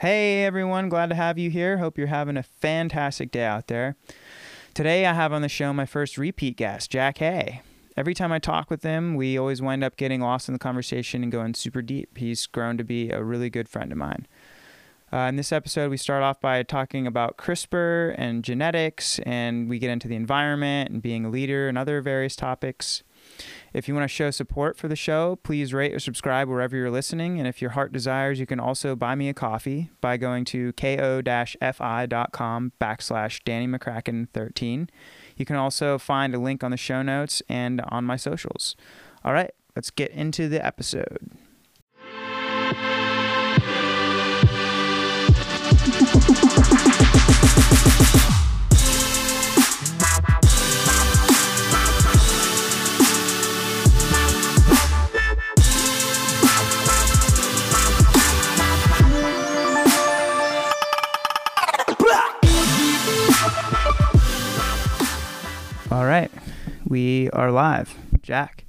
Hey everyone, glad to have you here. Hope you're having a fantastic day out there. Today I have on the show my first repeat guest, Jack Hoeh. Every time I talk with him, we always wind up getting lost in the conversation and going super deep. He's grown to be a really good friend of mine. Uh, in this episode, we start off by talking about CRISPR and genetics, and we get into the environment and being a leader and other various topics. If you want to show support for the show, please rate or subscribe wherever you're listening. And if your heart desires, you can also buy me a coffee by going to ko-fi.com backslash Danny McCracken 13. You can also find a link on the show notes and on my socials. All right, let's get into the episode. All right, we are live. Jack,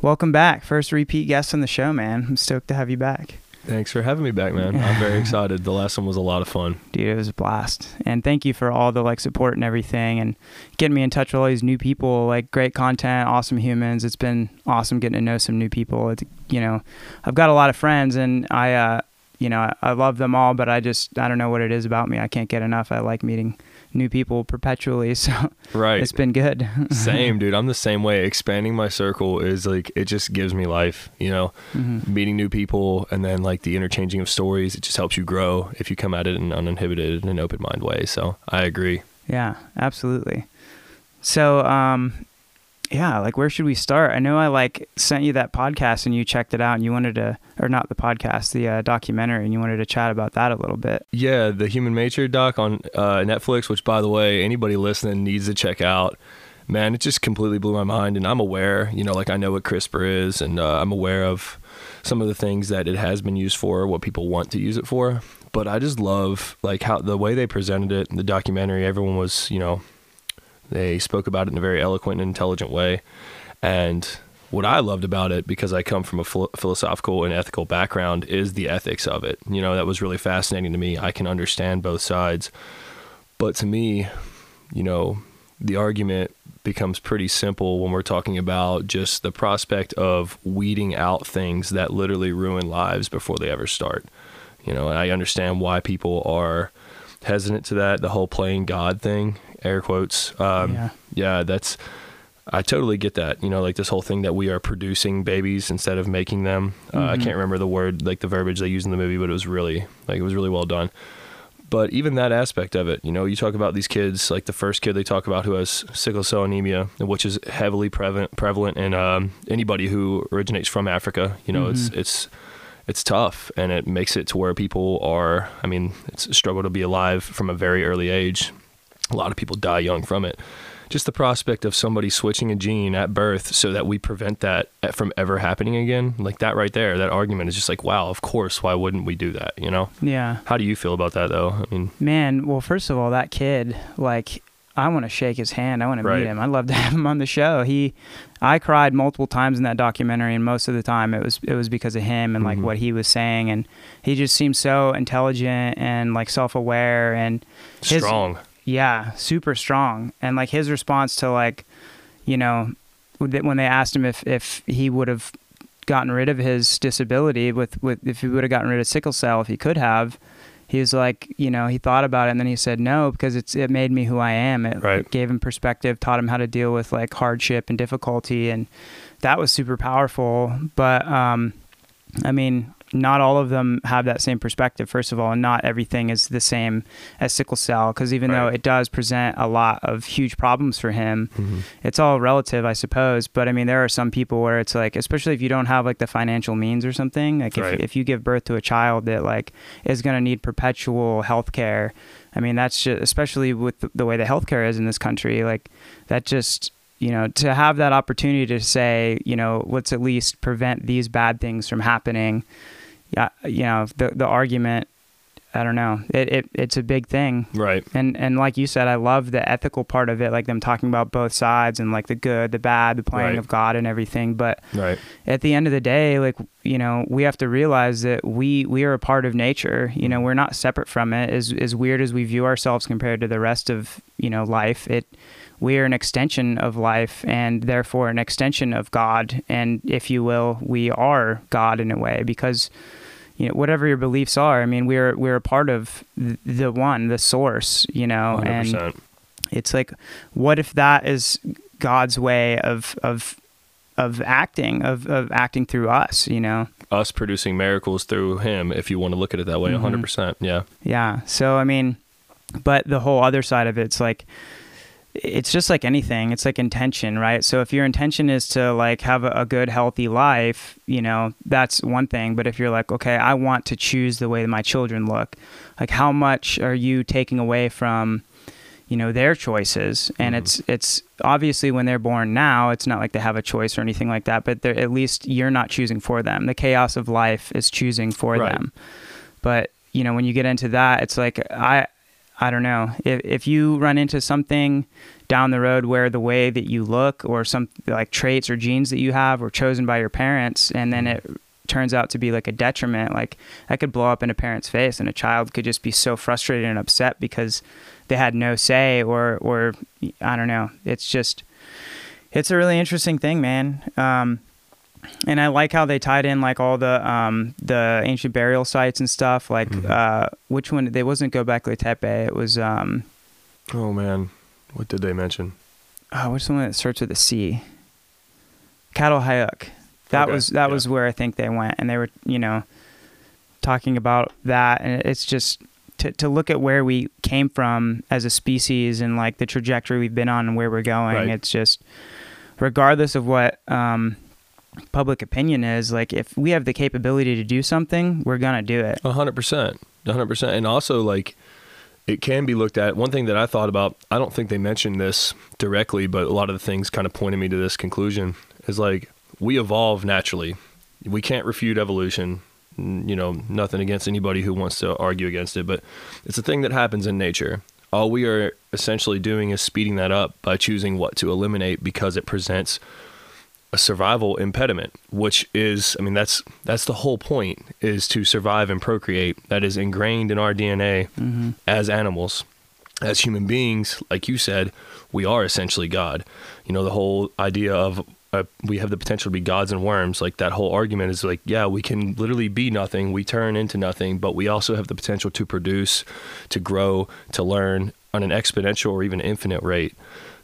welcome back. First repeat guest on the show, man. I'm stoked to have you back. Thanks for having me back, man. I'm very excited. The last one was a lot of fun. Dude, it was a blast. And thank you for all the like support and everything and getting me in touch with all these new people, like great content, awesome humans. It's been awesome getting to know some new people. It's, you know, I've got a lot of friends and I uh you know, I, I love them all, but I just I don't know what it is about me. I can't get enough. I like meeting new people perpetually. So Right. it's been good. Same, dude. I'm the same way. Expanding my circle is like it just gives me life, you know. Mhm. Meeting new people and then like the interchanging of stories, it just helps you grow if you come at it in an uninhibited and open mind way. So I agree. Yeah, absolutely. So, um, yeah, like where should we start? I know I like sent you that podcast and you checked it out and you wanted to, or not the podcast, the uh, documentary, and you wanted to chat about that a little bit. Yeah, the Human Nature doc on uh, Netflix, which by the way, anybody listening needs to check out. Man, it just completely blew my mind, and I'm aware, you know, like I know what CRISPR is, and uh, I'm aware of some of the things that it has been used for, what people want to use it for. But I just love like how the way they presented it in the documentary. Everyone was, you know, they spoke about it in a very eloquent and intelligent way, and what I loved about it, because I come from a philo- philosophical and ethical background, is the ethics of it. You know, that was really fascinating to me. I can understand both sides. But to me, you know, the argument becomes pretty simple when we're talking about just the prospect of weeding out things that literally ruin lives before they ever start. You know, and I understand why people are hesitant to that, the whole playing God thing, air quotes. Um, Yeah. yeah, that's I totally get that. You know, like this whole thing that we are producing babies instead of making them. Uh, I Mhm. can't remember the word, like the verbiage they used in the movie, but it was really like it was really well done. But even that aspect of it, you know, you talk about these kids, like the first kid they talk about who has sickle cell anemia, which is heavily prevalent prevalent in um, anybody who originates from Africa. You know, it's Mhm. it's it's tough, and it makes it to where people are. I mean, it's a struggle to be alive from a very early age. A lot of people die young from it just the prospect of somebody switching a gene at birth so that we prevent that from ever happening again like that right there that argument is just like wow of course why wouldn't we do that you know Yeah. how do you feel about that though i mean Man, well, first of all, that kid, like, I want to shake his hand. I want to Right. meet him. I'd love to have him on the show. He, I cried multiple times in that documentary, and most of the time it was it was because of him and like Mhm. what he was saying, and he just seemed so intelligent and like self aware and His- strong yeah, super strong. And like his response to like, you know, when they asked him if if he would have gotten rid of his disability with with if he would have gotten rid of sickle cell if he could have, he was like, you know, he thought about it and then he said no because it's it made me who I am. It Right. gave him perspective, taught him how to deal with like hardship and difficulty, and that was super powerful. But um, I mean, not all of them have that same perspective. First of all, and not everything is the same as sickle cell because even though it does present a lot of huge problems for him, Mhm. it's all relative, I suppose. But I mean, there are some people where it's like, especially if you don't have like the financial means or something, like if, if you give birth to a child that like is going to need perpetual health care, I mean, that's just, especially with the, the way the healthcare is in this country, like that just, you know, to have that opportunity to say, you know, let's at least prevent these bad things from happening. Yeah, you know, the the argument I don't know. It, it it's a big thing. Right. And and like you said, I love the ethical part of it, like them talking about both sides and like the good, the bad, the playing Right. of God and everything. But Right. at the end of the day, like you know, we have to realize that we we are a part of nature. You know, mm-hmm. we're not separate from it. As as weird as we view ourselves compared to the rest of you know life, it we are an extension of life and therefore an extension of God. And if you will, we are God in a way because you know whatever your beliefs are. I mean, we're we're a part of the one, the source. You know, and 100%. it's like what if that is god's way of of of acting of of acting through us you know Us producing miracles through him, if you want to look at it that way, Mhm. 100%. Yeah. yeah so i mean but the whole other side of it's like it's just like anything it's like intention right? So if your intention is to like have a, a good healthy life you know that's one thing. But if you're like okay i want to choose the way my children look like how much are you taking away from you know their choices? And Mhm. it's it's obviously when they're born now it's not like they have a choice or anything like that but they're, at least you're not choosing for them. The chaos of life is choosing for Right. them. But you know when you get into that it's like i i don't know if if you run into something down the road where the way that you look or some like traits or genes that you have were chosen by your parents and then it turns out to be like a detriment like that could blow up in a parent's face and a child could just be so frustrated and upset because they had no say or or I don't know. It's just it's a really interesting thing, man. Um, and I like how they tied in like all the um, the ancient burial sites and stuff. Like Mhm. uh, which one? They wasn't Gobekli Tepe. It was um, Oh, man. What did they mention? oh, what's the one that starts with a C? Çatalhöyük. That Okay, was that yeah. was where I think they went, and they were you know talking about that, and it's just to to look at where we came from as a species and like the trajectory we've been on and where we're going. Right. It's just regardless of what um, public opinion is, like if we have the capability to do something, we're gonna do it. A hundred percent, a hundred percent, and also like it can be looked at. One thing that I thought about, I don't think they mentioned this directly, but a lot of the things kind of pointed me to this conclusion is like we evolve naturally. We can't refute evolution. You know, nothing against anybody who wants to argue against it, but it's a thing that happens in nature. All we are essentially doing is speeding that up by choosing what to eliminate because it presents a survival impediment which is i mean that's that's the whole point is to survive and procreate that is ingrained in our dna Mm-hmm. as animals. As human beings like you said we are essentially god. You know the whole idea of uh, we have the potential to be gods and worms like that whole argument is like yeah we can literally be nothing we turn into nothing but we also have the potential to produce to grow to learn on an exponential or even infinite rate.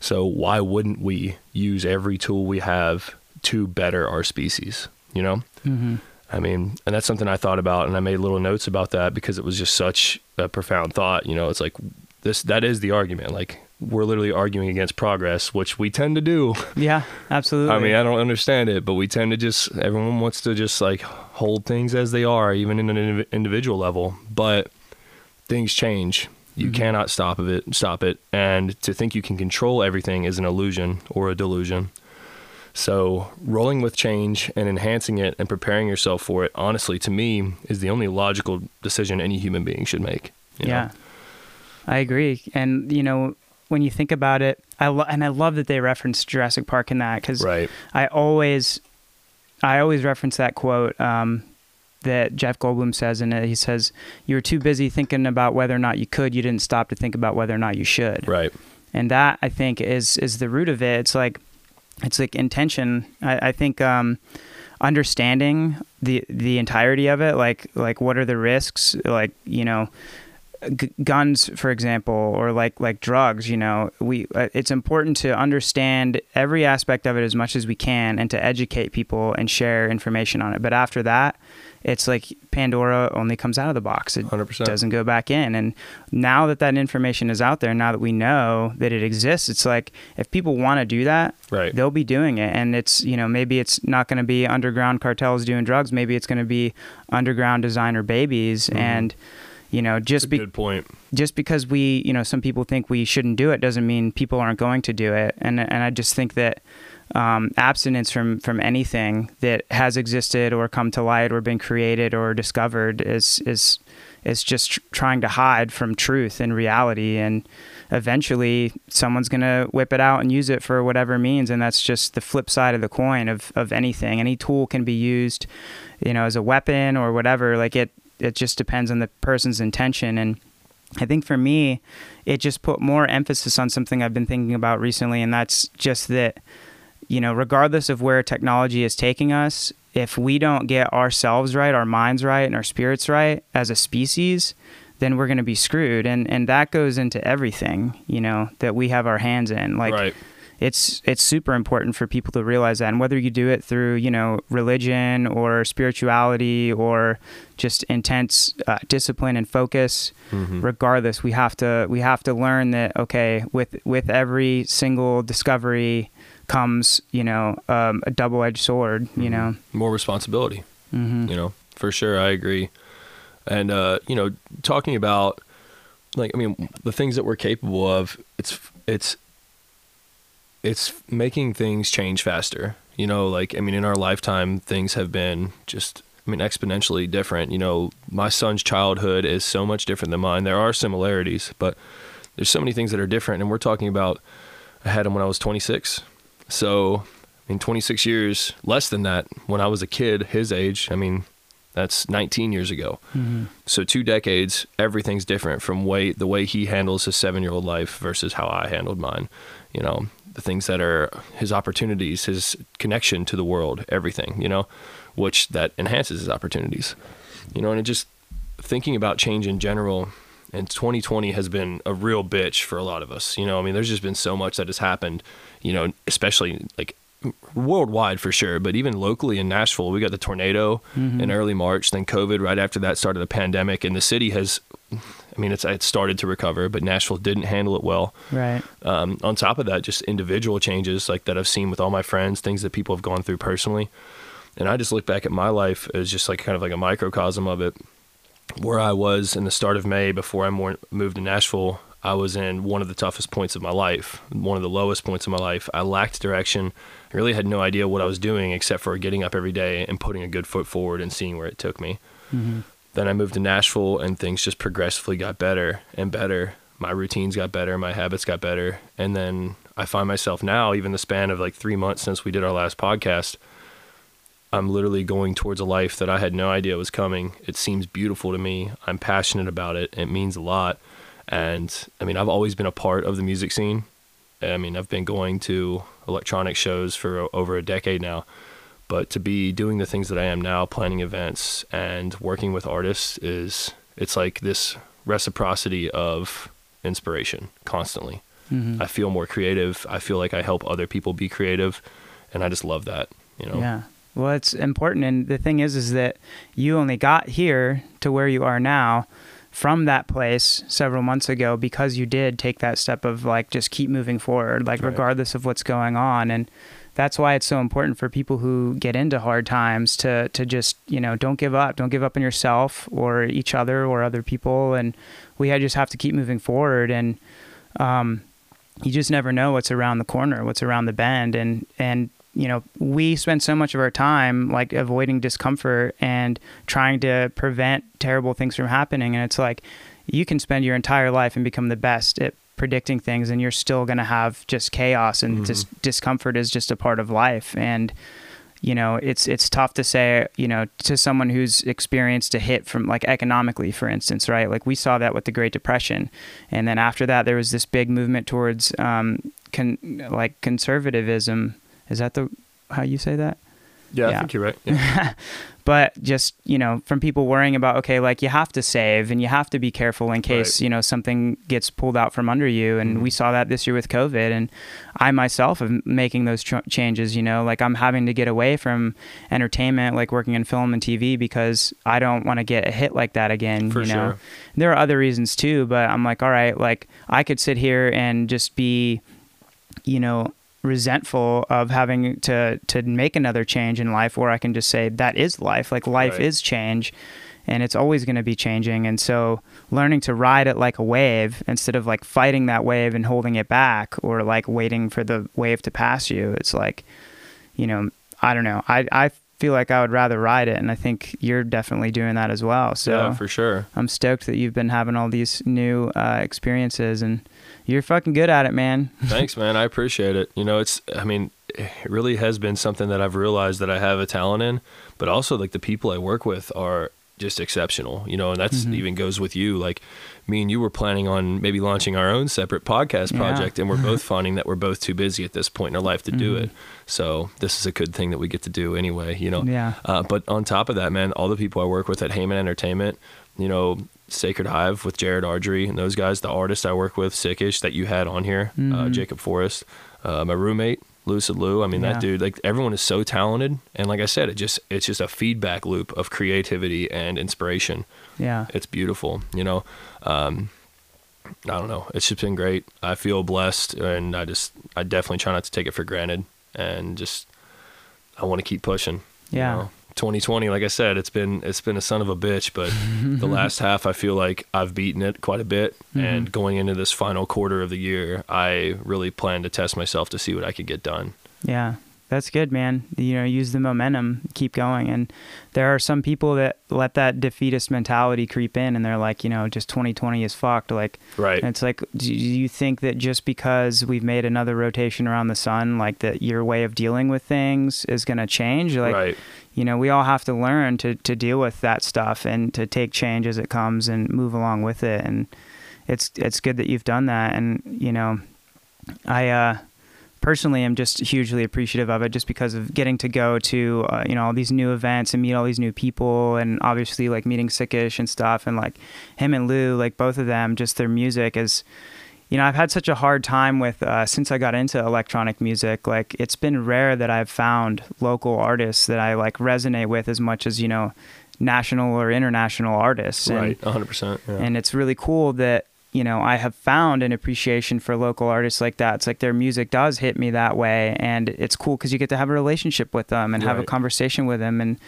So why wouldn't we use every tool we have to better our species? You know? Mm-hmm. I mean, and that's something I thought about and I made little notes about that because it was just such a profound thought. You know, it's like this that is the argument. Like we're literally arguing against progress, which we tend to do. Yeah, absolutely. I mean, I don't understand it, but we tend to just everyone wants to just like hold things as they are, even in an individual level. But things change. You Mhm. cannot stop of it. Stop it. And to think you can control everything is an illusion or a delusion. So rolling with change and enhancing it and preparing yourself for it, honestly, to me, is the only logical decision any human being should make. you know? Yeah, I agree. And you know, when you think about it, I lo- and I love that they reference Jurassic Park in that because Right. I always, I always reference that quote um, that Jeff Goldblum says in it. He says, "You were too busy thinking about whether or not you could. You didn't stop to think about whether or not you should." Right. and that I think is is the root of it. It's like it's like intention. I, I think um, understanding the the entirety of it, like like what are the risks, like you know. G- guns for example or like like drugs you know we uh, it's important to understand every aspect of it as much as we can and to educate people and share information on it but after that it's like pandora only comes out of the box it 100%. doesn't go back in. And now that that information is out there, now that we know that it exists, it's like if people want to do that, Right. they'll be doing it. And it's, you know, maybe it's not going to be underground cartels doing drugs. Maybe it's going to be underground designer babies. Mhm. And, you know, just be, good point. just because we, you know, some people think we shouldn't do it doesn't mean people aren't going to do it. And and I just think that um, abstinence from from anything that has existed or come to light or been created or discovered is is is just tr- trying to hide from truth and reality and eventually someone's going to whip it out and use it for whatever means and that's just the flip side of the coin of of anything any tool can be used you know as a weapon or whatever like it it just depends on the person's intention and I think for me, it just put more emphasis on something I've been thinking about recently, and that's just that, you know, regardless of where technology is taking us, if we don't get ourselves right, our minds right, and our spirits right as a species, then we're going to be screwed. And and that goes into everything, you know, that we have our hands in. Like, right. It's it's super important for people to realize that. And whether you do it through, you know, religion or spirituality or just intense uh, discipline and focus, Mhm. regardless we have to we have to learn that okay with with every single discovery comes you know um, a double-edged sword you Mhm. know More responsibility. mm-hmm. you know for sure i agree and uh you know talking about like i mean the things that we're capable of it's it's it's making things change faster you know like i mean in our lifetime things have been just i mean exponentially different you know my son's childhood is so much different than mine there are similarities but there's so many things that are different and we're talking about i had him when i was 26 so I mean, 26 years less than that when I was a kid, his age. I mean, that's 19 years ago. Mm-hmm. So two decades, everything's different from way the way he handles his seven year old life versus how I handled mine. You know, the things that are his opportunities, his connection to the world, everything. You know, which that enhances his opportunities. You know, and it just thinking about change in general. And 2020 has been a real bitch for a lot of us. You know, I mean, there's just been so much that has happened. You know, especially like worldwide for sure, but even locally in Nashville, we got the tornado Mhm. in early March, then COVID right after that started the pandemic, and the city has, I mean, it's it started to recover, but Nashville didn't handle it well. right Um, on top of that, just individual changes like that I've seen with all my friends, things that people have gone through personally, and I just look back at my life as just like kind of like a microcosm of it. Where I was in the start of May before I moved to Nashville, I was in one of the toughest points of my life, one of the lowest points of my life. I lacked direction. I really had no idea what I was doing except for getting up every day and putting a good foot forward and seeing where it took me. mm-hmm. Then I moved to Nashville and things just progressively got better and better. My routines got better, my habits got better. And then I find myself now, even the span of like three months since we did our last podcast, I'm literally going towards a life that I had no idea was coming. It seems beautiful to me. I'm passionate about it. It means a lot. And I mean, I've always been a part of the music scene. I mean, I've been going to electronic shows for over a decade now. But to be doing the things that I am now, planning events and working with artists, is it's like this reciprocity of inspiration constantly. Mm-hmm. I feel more creative. I feel like I help other people be creative, and I just love that. You know, yeah well it's important and the thing is is that you only got here to where you are now from that place several months ago because you did take that step of like just keep moving forward like Right. regardless of what's going on and that's why it's so important for people who get into hard times to to just you know don't give up don't give up on yourself or each other or other people. And we just have to keep moving forward. And um, you just never know what's around the corner what's around the bend. And and you know we spend so much of our time like avoiding discomfort and trying to prevent terrible things from happening. And it's like you can spend your entire life and become the best at predicting things and you're still going to have just chaos and Mhm. just discomfort is just a part of life. And you know it's it's tough to say you know to someone who's experienced a hit from like economically for instance right? Like we saw that with the great depression. And then after that there was this big movement towards um con- like conservatism. Is that the how you say that yeah, Yeah. I think you're right. Yeah. but just you know from people worrying about okay like you have to save and you have to be careful in case Right. you know something gets pulled out from under you and Mhm. we saw that this year with covid and i myself am making those tr- changes you know like i'm having to get away from entertainment like working in film and tv because i don't want to get a hit like that again For you know sure. there are other reasons too but i'm like all right like i could sit here and just be you know resentful of having to to make another change in life where i can just say that is life like life Right. is change and it's always going to be changing and so learning to ride it like a wave instead of like fighting that wave and holding it back or like waiting for the wave to pass you it's like you know i don't know i i feel like I would rather ride it, and I think you're definitely doing that as well. So yeah, for sure. I'm stoked that you've been having all these new uh, experiences, and you're fucking good at it, man. Thanks, man. I appreciate it. You know, it's. I mean, it really has been something that I've realized that I have a talent in, but also like the people I work with are just exceptional, you know, and that's Mhm. even goes with you. Like me and you were planning on maybe launching our own separate podcast Yeah. project, and we're both finding that we're both too busy at this point in our life to do Mhm. it. So this is a good thing that we get to do anyway, you know. Yeah. Uh, but on top of that, man, all the people I work with at Heyman Entertainment, you know, Sacred Hive with Jared Ardrey and those guys, the artist I work with, Sickish, that you had on here, uh, Mhm. Jacob Forrest, uh, my roommate, Lucid Lou. I mean, Yeah. that dude, like everyone is so talented. And like I said, it just, it's just a feedback loop of creativity and inspiration. Yeah. It's beautiful, you know. Um, I don't know. It's just been great. I feel blessed, and I just, I definitely try not to take it for granted, and just, I want to keep pushing. you Yeah. know. 2020, like I said, it's been, it's been a son of a bitch, but the last half, I feel like I've beaten it quite a bit. And Mhm. going into this final quarter of the year, I really plan to test myself to see what I could get done. Yeah, that's good, man. You know, use the momentum, keep going. And there are some people that let that defeatist mentality creep in, and they're like, you know, just 2020 is fucked. Like, Right. and it's like, do you think that just because we've made another rotation around the sun, like that your way of dealing with things is going to change? Like, right. You know, we all have to learn to to deal with that stuff and to take change as it comes and move along with it. And it's it's good that you've done that. And you know, I uh, personally am just hugely appreciative of it, just because of getting to go to uh, you know all these new events and meet all these new people, and obviously like meeting Sickish and stuff, and like him and Lou, like both of them, just their music is you know, I've had such a hard time with uh, since I got into electronic music. Like, it's been rare that I've found local artists that I like resonate with as much as you know, national or international artists. And, right. 100%. And it's really cool that you know I have found an appreciation for local artists like that. It's like their music does hit me that way, and it's cool because you get to have a relationship with them and have a conversation with them and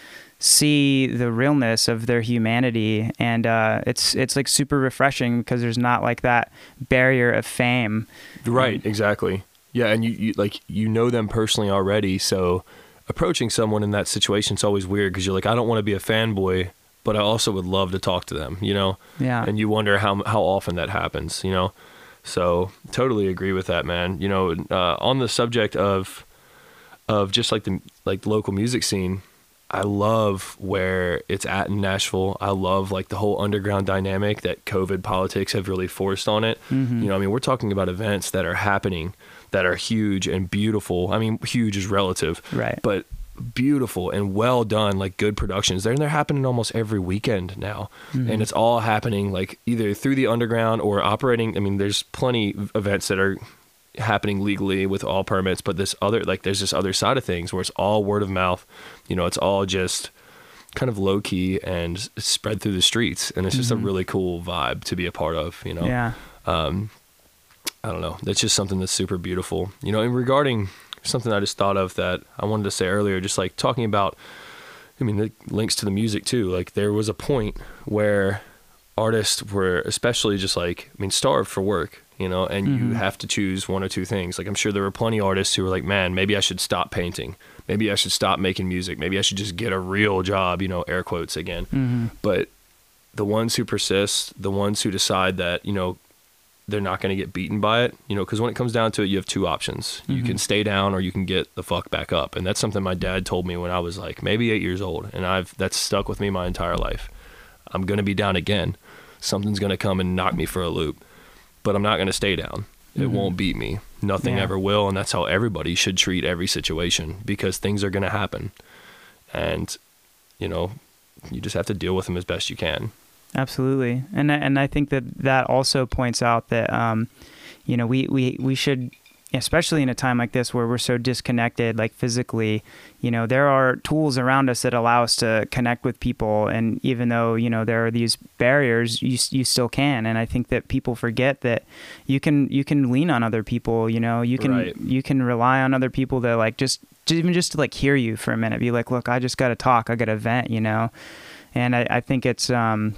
see the realness of their humanity and uh, it's it's like super refreshing because there's not like that barrier of fame Right, exactly. Yeah, and you, you like you know them personally already, so approaching someone in that situation is always weird because you're like, I don't want to be a fanboy, but I also would love to talk to them, you know. yeah And you wonder how how often that happens, you know. So totally agree with that, man. You know, uh, on the subject of of just like the like the local music scene, I love where it's at in Nashville. I love like the whole underground dynamic that COVID politics have really forced on it. Mhm. You know, I mean, we're talking about events that are happening that are huge and beautiful. I mean, huge is relative, right but beautiful and well done, like good productions. They're they're happening almost every weekend now, Mhm. and it's all happening like either through the underground or operating. I mean, there's plenty of events that are happening legally with all permits, but this other like there's this other side of things where it's all word of mouth. You know, it's all just kind of low key and spread through the streets, and it's just Mhm. a really cool vibe to be a part of. You know, yeah um, I don't know. That's just something that's super beautiful. You know, and regarding something I just thought of that I wanted to say earlier, just like talking about, I mean, it links to the music too. Like there was a point where artists were especially just like, I mean, starved for work, you know, and Mhm. you have to choose one or two things. Like I'm sure there were plenty of artists who were like, man, maybe I should stop painting. Maybe I should stop making music. Maybe I should just get a real job, you know, air quotes again hmm but the ones who persist, the ones who decide that you know they're not going to get beaten by it, you know, because when it comes down to it, you have two options: you Mhm. can stay down or you can get the fuck back up. And that's something my dad told me when I was like maybe eight years old, and I've that's stuck with me my entire life. I'm going to be down again. Something's going to come and knock me for a loop, but I'm not going to stay down. It Mhm. won't beat me. Nothing Yeah. ever will, and that's how everybody should treat every situation because things are going to happen, and you know, you just have to deal with them as best you can. Absolutely, and and I think that that also points out that um, you know we we we should, especially in a time like this where we're so disconnected, like physically, you know, there are tools around us that allow us to connect with people, and even though you know there are these barriers, you you still can, and I think that people forget that you can you can lean on other people, you know, you can Right. you can rely on other people that like just just even just to like hear you for a minute, be like, look, I just got to talk, I got to vent, you know, and I, I think it's um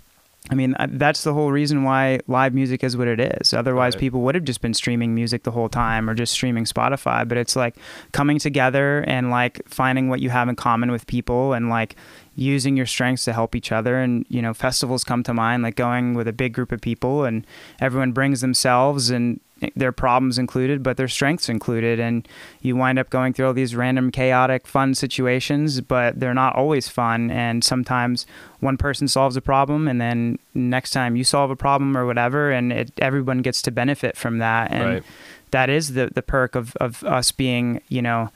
I mean, uh, that's the whole reason why live music is what it is. Otherwise, Right. people would have just been streaming music the whole time or just streaming Spotify. But it's like coming together and like finding what you have in common with people and like using your strengths to help each other. And, you know, festivals come to mind, like going with a big group of people and everyone brings themselves and their problems included, but their strengths included. And you wind up going through all these random, chaotic, fun situations, but they're not always fun. And sometimes one person solves a problem, and then next time you solve a problem or whatever, and it, everyone gets to benefit from that. And Right. that is the, the perk of, of us being, you know,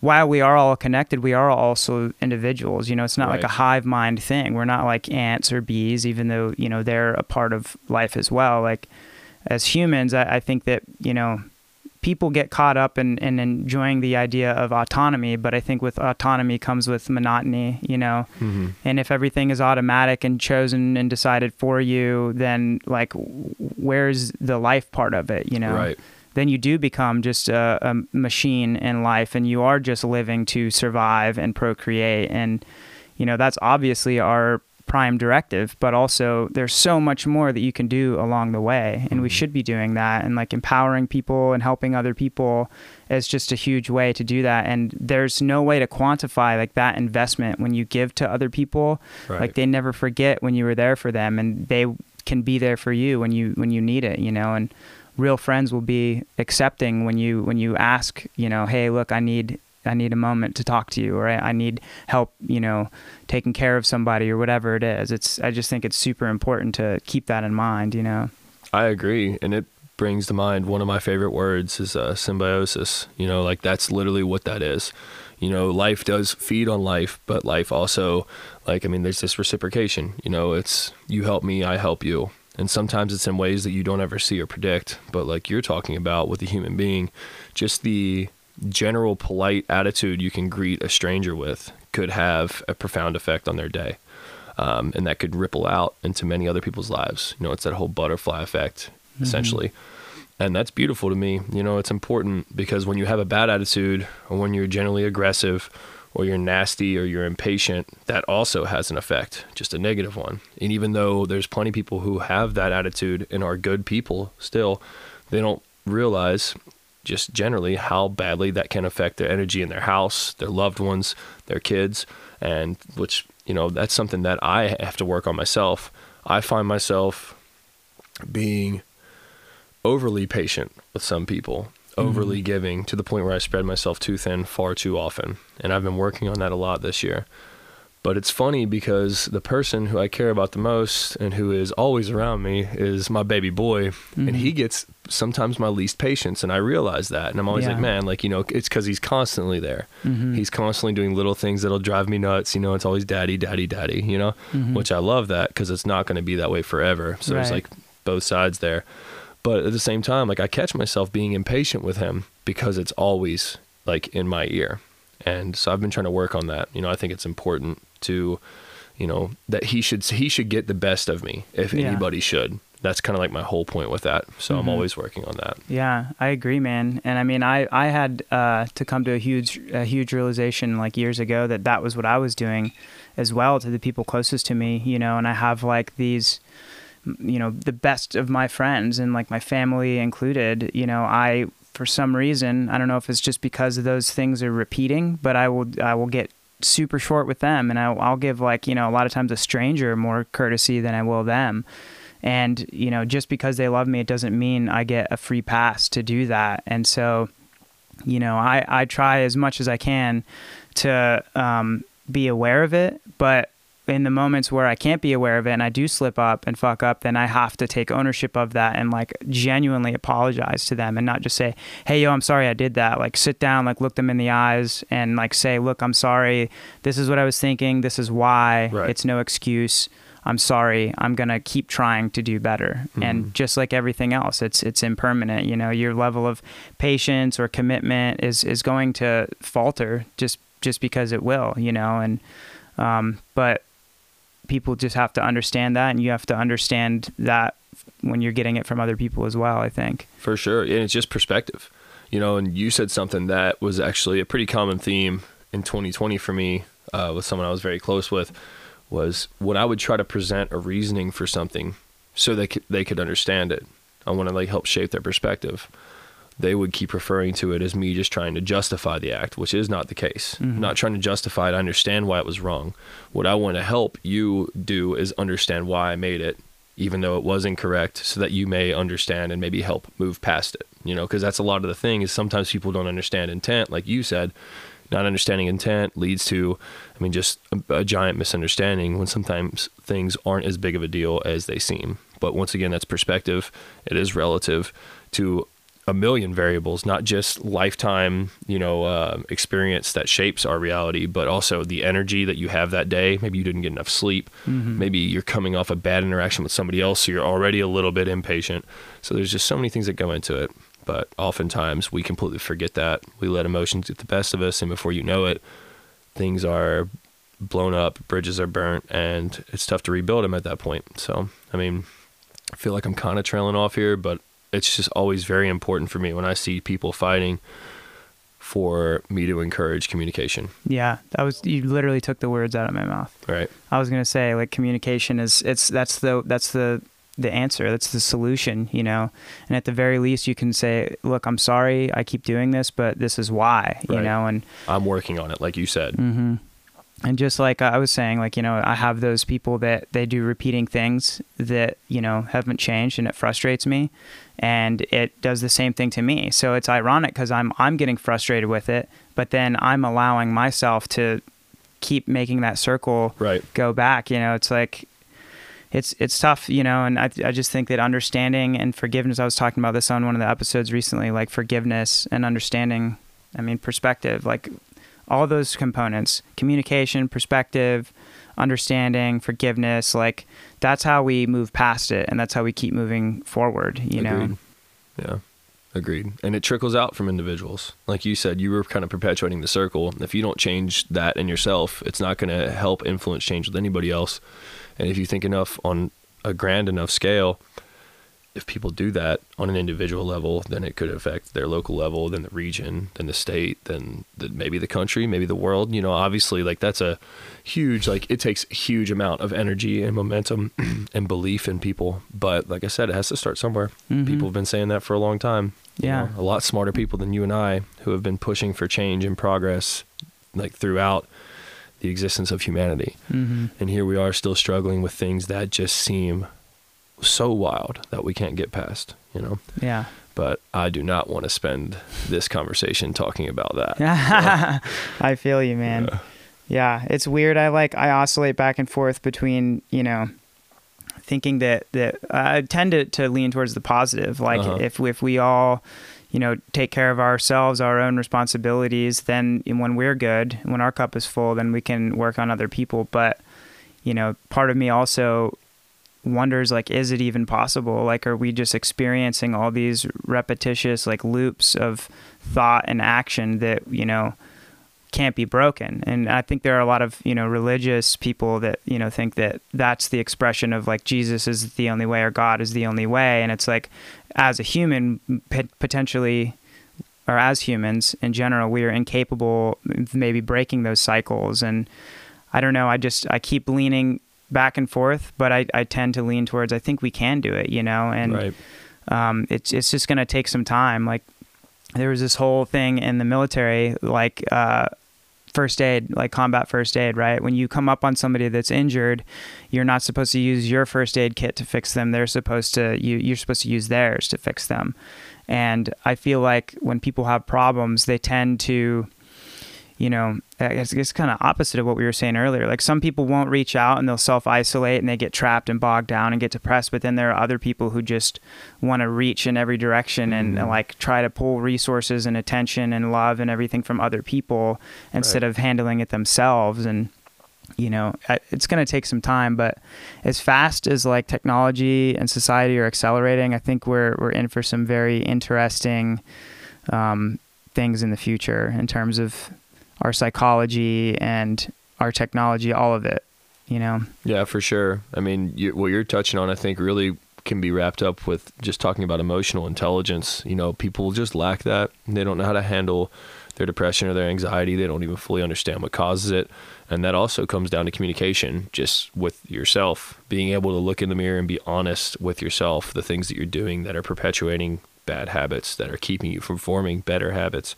while we are all connected, we are also individuals. You know, it's not like a hive mind thing. We're not like ants or bees, even though, you know, they're a part of life as well. Like, as humans, I, I think that, you know, people get caught up in, in enjoying the idea of autonomy, but I think with autonomy comes with monotony, you know. Mm-hmm. And if everything is automatic and chosen and decided for you, then like, where's the life part of it, you know? Right. Then you do become just a, a machine in life, and you are just living to survive and procreate. And you know that's obviously our prime directive, but also there's so much more that you can do along the way, and we Mhm. should be doing that. And like empowering people and helping other people is just a huge way to do that. And there's no way to quantify like that investment when you give to other people Right. like they never forget when you were there for them and they can be there for you when you when you need it you know and real friends will be accepting when you when you ask you know hey look i need i need a moment to talk to you or i, I need help you know taking care of somebody or whatever it is it's i just think it's super important to keep that in mind you know I agree, and it brings to mind one of my favorite words is uh, symbiosis. You know, like that's literally what that is. You know, life does feed on life, but life also, like, I mean, there's this reciprocation. You know, it's you help me, I help you, and sometimes it's in ways that you don't ever see or predict. But like you're talking about with a human being, just the general polite attitude you can greet a stranger with could have a profound effect on their day um, and that could ripple out into many other people's lives. You know, it's that whole butterfly effect, essentially. And that's beautiful to me. You know, it's important because when you have a bad attitude or when you're generally aggressive or you're nasty or you're impatient, that also has an effect, just a negative one. And even though there's plenty of people who have that attitude and are good people still, they don't realize just generally how badly that can affect their energy in their house, their loved ones, their kids, and which, you know, that's something that I have to work on myself. I find myself being overly patient with some people, overly mm-hmm. giving to the point where I spread myself too thin far too often. And I've been working on that a lot this year. But it's funny because the person who I care about the most and who is always around me is my baby boy. And he gets sometimes my least patience. And I realize that. And I'm always Yeah. like, man, like, you know, it's because he's constantly there. Mhm. He's constantly doing little things that'll drive me nuts. You know, it's always daddy, daddy, daddy, you know, Mhm. which I love that because it's not going to be that way forever. So there's Right. like both sides there. But at the same time, like I catch myself being impatient with him because it's always like in my ear. And so I've been trying to work on that. You know, I think it's important to, you know, that he should he should get the best of me if Yeah. anybody should. That's kind of like my whole point with that. So I'm Mhm. always working on that. Yeah, I agree, man. And I mean, I I had uh, to come to a huge a huge realization like years ago that that was what I was doing as well to the people closest to me, you know. And I have like these, you know, the best of my friends and like my family included. You know, I for some reason I don't know if it's just because of those things are repeating, but I will I will get super short with them, and I'll, I'll give like you know a lot of times a stranger more courtesy than I will them. And, you know, just because they love me, it doesn't mean I get a free pass to do that. And so, you know, I, I try as much as I can to um, be aware of it. But in the moments where I can't be aware of it and I do slip up and fuck up, then I have to take ownership of that and like genuinely apologize to them and not just say, hey, yo, I'm sorry I did that. Like sit down, like look them in the eyes and like say, look, I'm sorry. This is what I was thinking. This is why. Right. It's no excuse. I'm sorry. I'm gonna keep trying to do better. Mhm. And just like everything else, it's it's impermanent. You know, your level of patience or commitment is is going to falter just just because it will. You know, and um, but people just have to understand that, and you have to understand that when you're getting it from other people as well. I think. For sure. And it's just perspective. You know, and you said something that was actually a pretty common theme in 2020 for me uh, with someone I was very close with was when I would try to present a reasoning for something so they could, they could understand it. I want to like help shape their perspective. They would keep referring to it as me just trying to justify the act, which is not the case. Mhm. Not trying to justify it. I understand why it was wrong. What I want to help you do is understand why I made it, even though it was incorrect, so that you may understand and maybe help move past it. You know, because that's a lot of the thing is sometimes people don't understand intent, like you said. Not understanding intent leads to, I mean, just a, a giant misunderstanding when sometimes things aren't as big of a deal as they seem. But once again, that's perspective. It is relative to a million variables, not just lifetime, you know, uh, experience that shapes our reality, but also the energy that you have that day. Maybe you didn't get enough sleep. Mhm. Maybe you're coming off a bad interaction with somebody else, so you're already a little bit impatient. So there's just so many things that go into it. But oftentimes we completely forget that. We let emotions get the best of us, and before you know it, things are blown up, bridges are burnt, and it's tough to rebuild them at that point. So, I mean, I feel like I'm kind of trailing off here, but it's just always very important for me when I see people fighting for me to encourage communication. Yeah, that was you literally took the words out of my mouth. Right. I was gonna say like communication is it's that's the that's the the answer that's the solution you know and at the very least you can say look i'm sorry i keep doing this but this is why you know and I'm working on it, like you said. hmm And just like I was saying, like, you know, I have those people that they do repeating things that, you know, haven't changed and it frustrates me. And it does the same thing to me. So it's ironic because I'm, I'm getting frustrated with it, but then I'm allowing myself to keep making that circle Right. go back. You know, it's like, it's it's tough, you know, and I I just think that understanding and forgiveness. I was talking about this on one of the episodes recently, like forgiveness and understanding. I mean, perspective, like all those components: communication, perspective, understanding, forgiveness. Like that's how we move past it, and that's how we keep moving forward. You know, Yeah. Agreed. And it trickles out from individuals. Like you said, you were kind of perpetuating the circle. If you don't change that in yourself, it's not going to help influence change with anybody else. And if you think enough on a grand enough scale, if people do that on an individual level, then it could affect their local level, then the region, then the state, then the, maybe the country, maybe the world. You know, obviously, like that's a huge, like it takes a huge amount of energy and momentum and belief in people. But like I said, it has to start somewhere. Mhm. People have been saying that for a long time. you Yeah. know, a lot smarter people than you and I who have been pushing for change and progress like throughout the existence of humanity. hmm And here we are still struggling with things that just seem so wild that we can't get past, you know. yeah. But I do not want to spend this conversation talking about that. I feel you, man. Yeah. Yeah, it's weird. I like I oscillate back and forth between you know thinking that that I tend to, to lean towards the positive. Like Uh-huh. if if we all you know take care of ourselves, our own responsibilities, then when we're good, when our cup is full, then we can work on other people. But you know, part of me also wonders like is it even possible? Like are we just experiencing all these repetitious like loops of thought and action that you know can't be broken? And i think there are a lot of you know religious people that you know think that that's the expression of like jesus is the only way or god is the only way. And it's like as a human potentially or as humans in general we are incapable of maybe breaking those cycles. And i don't know i just i keep leaning back and forth but i, I tend to lean towards i think we can do it you know and right. um, it's it's just going to take some time. Like there was this whole thing in the military, like uh, first aid, like combat first aid, right? When you come up on somebody that's injured, you're not supposed to use your first aid kit to fix them. They're supposed to you you're supposed to use theirs to fix them. And I feel like when people have problems, they tend to you know, I guess it's kind of opposite of what we were saying earlier. Like some people won't reach out and they'll self isolate and they get trapped and bogged down and get depressed. But then there are other people who just want to reach in every direction and, Mhm. like try to pull resources and attention and love and everything from other people instead Right. of handling it themselves. And you know, it's going to take some time, but as fast as like technology and society are accelerating, I think we're we're in for some very interesting um, things in the future in terms of our psychology and our technology, all of it. You know, Yeah, for sure. I mean, you, what you're touching on, I think, really can be wrapped up with just talking about emotional intelligence. You know, people just lack that. They don't know how to handle their depression or their anxiety. They don't even fully understand what causes it. And that also comes down to communication, just with yourself, being able to look in the mirror and be honest with yourself, the things that you're doing that are perpetuating bad habits, that are keeping you from forming better habits.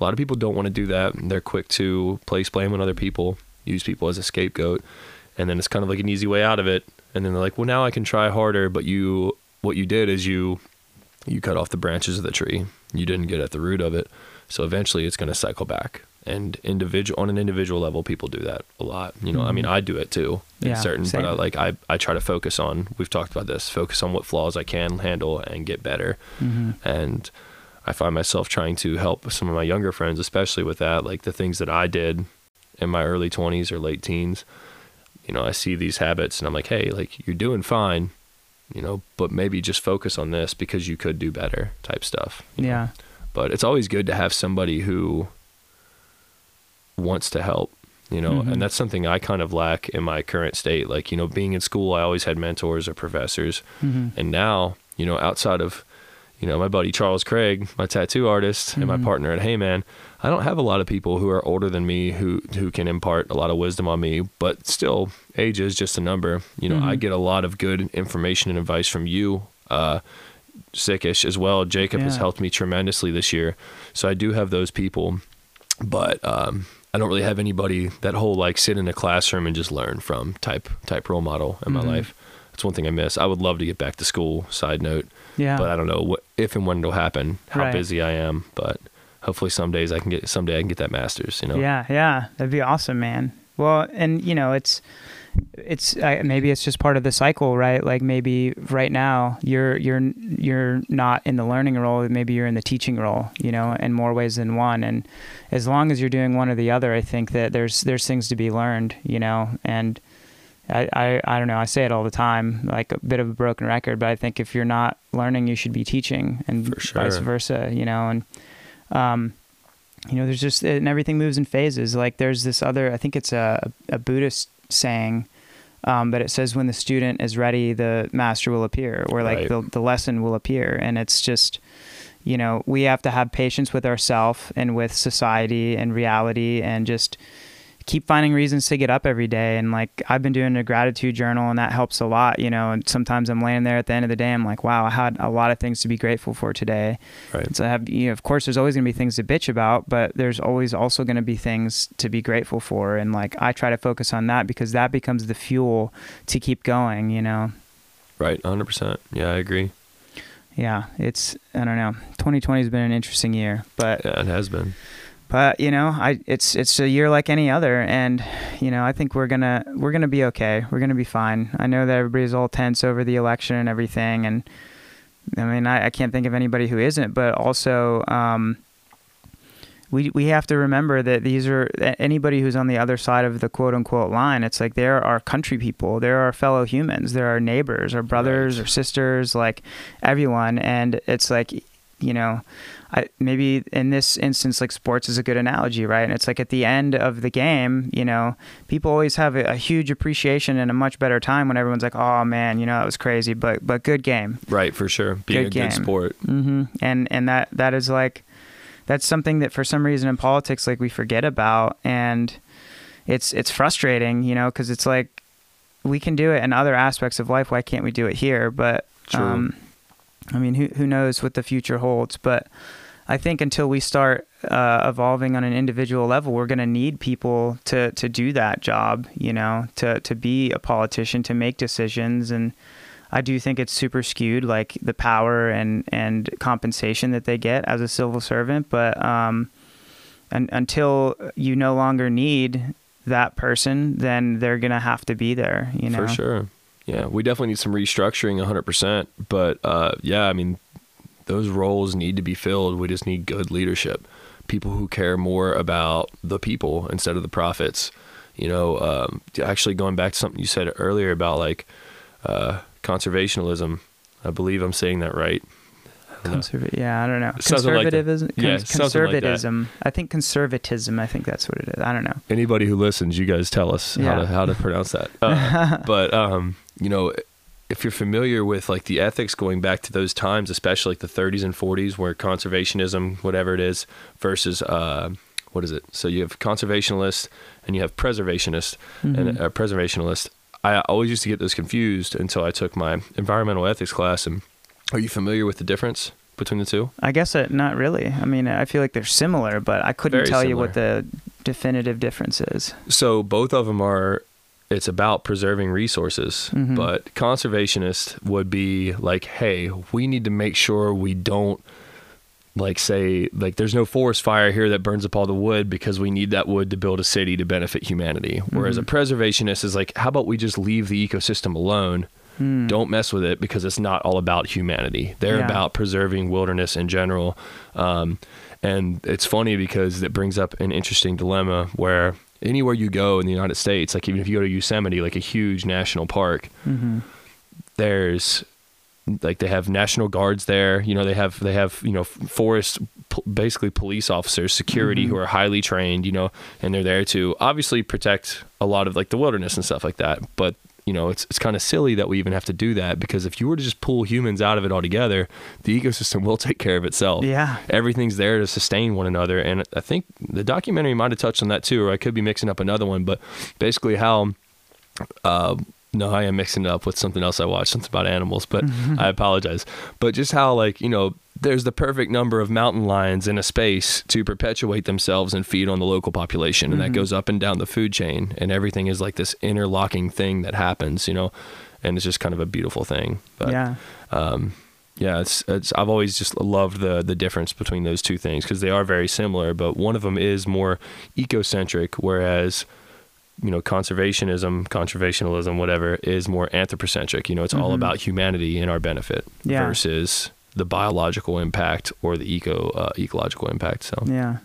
A lot of people don't want to do that. They're quick to place blame on other people, use people as a scapegoat, and then it's kind of like an easy way out of it. And then they're like, "Well, now I can try harder." But you, what you did is you, you cut off the branches of the tree. You didn't get at the root of it. So eventually, it's going to cycle back. And individual on an individual level, people do that a lot. You know, I mean, Mhm. I do it too in Yeah, certain, same. but I, like I, I try to focus on. We've talked about this. Focus on what flaws I can handle and get better hmm and I find myself trying to help some of my younger friends, especially with that, like the things that I did in my early 20s or late teens. You know, I see these habits and I'm like, hey, like you're doing fine, you know, but maybe just focus on this because you could do better type stuff. you know? Yeah. But it's always good to have somebody who wants to help, you know, Mhm. and that's something I kind of lack in my current state. Like, you know, being in school, I always had mentors or professors. hmm And now, you know, outside of, you know, my buddy Charles Craig, my tattoo artist, and my Mhm. partner at Heyman, I don't have a lot of people who are older than me who who can impart a lot of wisdom on me. But still, age is just a number. You know, I Mhm. get a lot of good information and advice from you, uh, Sickish as well. Jacob has helped me tremendously this year, so I do have those people. But um, I don't really have anybody that whole like sit in a classroom and just learn from type type role model in my Mhm. life. That's one thing I miss. I would love to get back to school. Side note, Yeah. but I don't know what, if and when it'll happen. How Right. busy I am, but hopefully some days I can get someday I can get that master's. You know. Yeah, yeah, that'd be awesome, man. Well, and you know, it's it's uh, maybe it's just part of the cycle, right? Like maybe right now you're you're you're not in the learning role, maybe you're in the teaching role, you know, in more ways than one. And as long as you're doing one or the other, I think that there's there's things to be learned, you know, and. I, I, I don't know. I say it all the time, like a bit of a broken record, but I think if you're not learning, you should be teaching, and For vice versa. You know, and um, you know there's just and everything moves in phases like there's this other i think it's a, a buddhist saying um, but it says when the student is ready the master will appear or like Right. the, the lesson will appear and it's just you know we have to have patience with ourselves and with society and reality and just keep finding reasons to get up every day and like i've been doing a gratitude journal and that helps a lot you know and sometimes i'm laying there at the end of the day i'm like wow i had a lot of things to be grateful for today Right. so I have, you know, of course, there's always going to be things to bitch about, but there's always also going to be things to be grateful for. And like, I try to focus on that because that becomes the fuel to keep going, you know? Right. 100. percent Yeah, I agree. Yeah. It's, I don't know. 2020 has been an interesting year, but, Yeah, it has been. But, you know, I, it's, it's a year like any other. And, you know, I think we're going to, we're to be okay. We're going to be fine. I know that everybody's all tense over the election and everything. And, I mean, I, I can't think of anybody who isn't, but also, um, we we have to remember that these are anybody who's on the other side of the quote unquote line. It's like they're our country people, they're our fellow humans, they're our neighbors, our brothers, Right. or sisters, like everyone. And it's like, you know, I, maybe in this instance, like sports is a good analogy, right? And it's like at the end of the game, you know, people always have a, a huge appreciation and a much better time when everyone's like, "Oh man, you know, that was crazy," but but good game. Right, for sure. Being Good a game. good sport. mm-hmm. And and that that is like that's something that for some reason in politics like we forget about, and it's it's frustrating, you know, because it's like we can do it in other aspects of life. Why can't we do it here? But True. um, I mean, who who knows what the future holds? But I think until we start uh, evolving on an individual level, we're going to need people to to do that job. You know, to to be a politician, to make decisions, and I do think it's super skewed, like the power and and compensation that they get as a civil servant. But um, un until you no longer need that person, then they're gonna have to be there. You know, For sure. Yeah, we definitely need some restructuring 100%. But uh, yeah, I mean, those roles need to be filled. We just need good leadership. People who care more about the people instead of the profits. You know, um, actually going back to something you said earlier about like uh, conservationalism. I believe I'm saying that right. I don't know. Conserva- yeah, I don't know. Something like that. Conservatism. Yeah, something like that. conservatism. I think conservatism. I think that's what it is. I don't know. Anybody who listens, you guys tell us how Yeah. to how to pronounce that. Uh, but um, you know, if you're familiar with like the ethics going back to those times, especially like the 30s and 40s, where conservationism, whatever it is, versus uh, what is it? So you have conservationist and you have preservationist, Mm-hmm. and a preservationist. I always used to get those confused until I took my environmental ethics class. And are you familiar with the difference between the two? I guess it, not really. I mean, I feel like they're similar, but I couldn't Very tell you what the definitive difference is. So both of them are. It's about preserving resources, Mhm. but conservationist would be like, hey, we need to make sure we don't like say like there's no forest fire here that burns up all the wood because we need that wood to build a city to benefit humanity. Whereas a Mhm. preservationist is like, how about we just leave the ecosystem alone? Hmm. Don't mess with it because it's not all about humanity. They're Yeah. about preserving wilderness in general. Um, and it's funny because it brings up an interesting dilemma where anywhere you go in the United States, like even if you go to Yosemite, like a huge national park, Mhm. there's like they have national guards there you know they have they have you know forest basically police officers security Mhm. who are highly trained you know and they're there to obviously protect a lot of like the wilderness and stuff like that but you know it's it's kind of silly that we even have to do that because if you were to just pull humans out of it altogether the ecosystem will take care of itself Yeah. everything's there to sustain one another and i think the documentary might have touched on that too or i could be mixing up another one but basically how uh no i am mixing it up with something else i watched something about animals but i apologize but just how like you know there's the perfect number of mountain lions in a space to perpetuate themselves and feed on the local population and Mhm. that goes up and down the food chain and everything is like this interlocking thing that happens you know and it's just kind of a beautiful thing but yeah. um, yeah, it's, it's I've always just loved the the difference between those two things because they are very similar, but one of them is more ecocentric, whereas you know conservationism, conservationalism, whatever, is more anthropocentric. You know, it's all Mhm. about humanity and our benefit Yeah. versus the biological impact or the eco uh, ecological impact. So Yeah,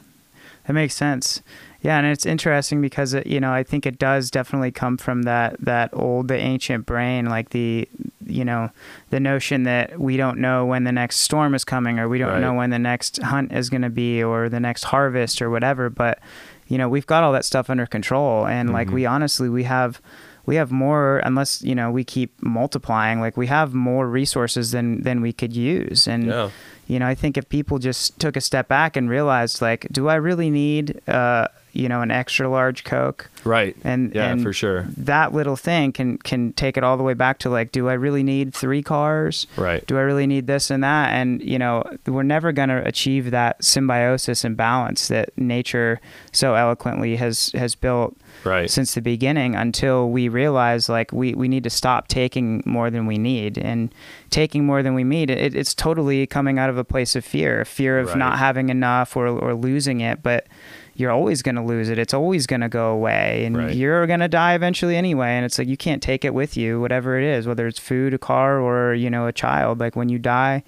that makes sense. Yeah, and it's interesting because it, you know I think it does definitely come from that that old, the ancient brain, like the you know the notion that we don't know when the next storm is coming, or we don't Right. know when the next hunt is going to be, or the next harvest, or whatever. But you know we've got all that stuff under control, and like Mhm. we honestly we have we have more unless you know we keep multiplying like we have more resources than than we could use. And yeah, you know i think if people just took a step back and realized like do i really need uh you know an extra large coke right. and Yeah, and for sure. that little thing can can take it all the way back to like do i really need three cars Right. do i really need this and that and you know we're never going to achieve that symbiosis and balance that nature so eloquently has has built Right. since the beginning until we realize like we, we need to stop taking more than we need and taking more than we need it, it's totally coming out of a place of fear fear of Right. not having enough or, or losing it but you're always going to lose it it's always going to go away and Right. you're going to die eventually anyway and it's like you can't take it with you whatever it is whether it's food a car or you know a child like when you die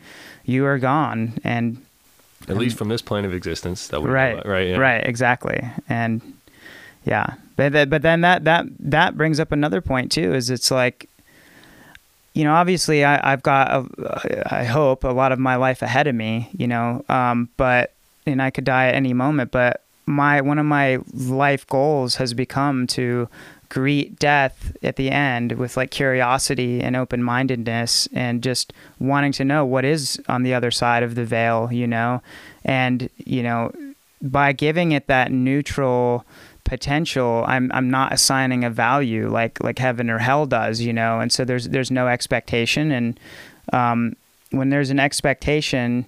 you are gone and At least from this plane of existence that we right about, right. Yeah. right exactly and yeah. But but then that that that brings up another point too is it's like you know obviously I, i've got a, i hope a lot of my life ahead of me you know um but and i could die at any moment but my one of my life goals has become to greet death at the end with like curiosity and open-mindedness and just wanting to know what is on the other side of the veil you know? And you know by giving it that neutral potential i'm i'm not assigning a value like like heaven or hell does you know? And so there's there's no expectation. And um when there's an expectation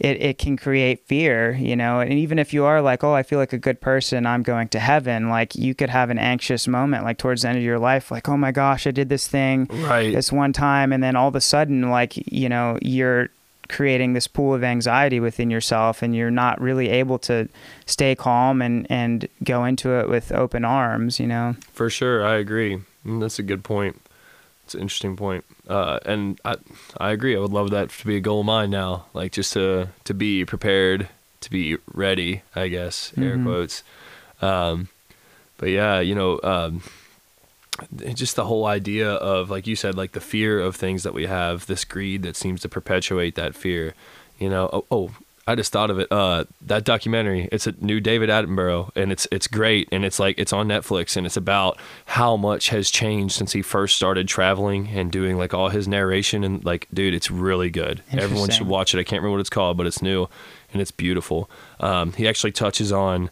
it, it can create fear, you know, and even if you are like, oh, I feel like a good person, I'm going to heaven, like you could have an anxious moment, like towards the end of your life, like, oh my gosh, I did this thing Right. this one time, and then all of a sudden, like, you know, you're creating this pool of anxiety within yourself and you're not really able to stay calm and, and go into it with open arms, you know? For sure, I agree. Mm, That's a good point. It's an interesting point, uh, and I I agree. I would love that to be a goal of mine now, like just to to be prepared, to be ready. I guess air Mhm. quotes. Um, but yeah, you know, um, just the whole idea of like you said, like the fear of things that we have, this greed that seems to perpetuate that fear. You know, oh, oh I just thought of it. Uh, that documentary. It's a new David Attenborough, and it's it's great, and it's like it's on Netflix, and it's about how much has changed since he first started traveling and doing like all his narration, and like, dude, it's really good. Everyone should watch it. I can't remember what it's called, but it's new, and it's beautiful. Um, he actually touches on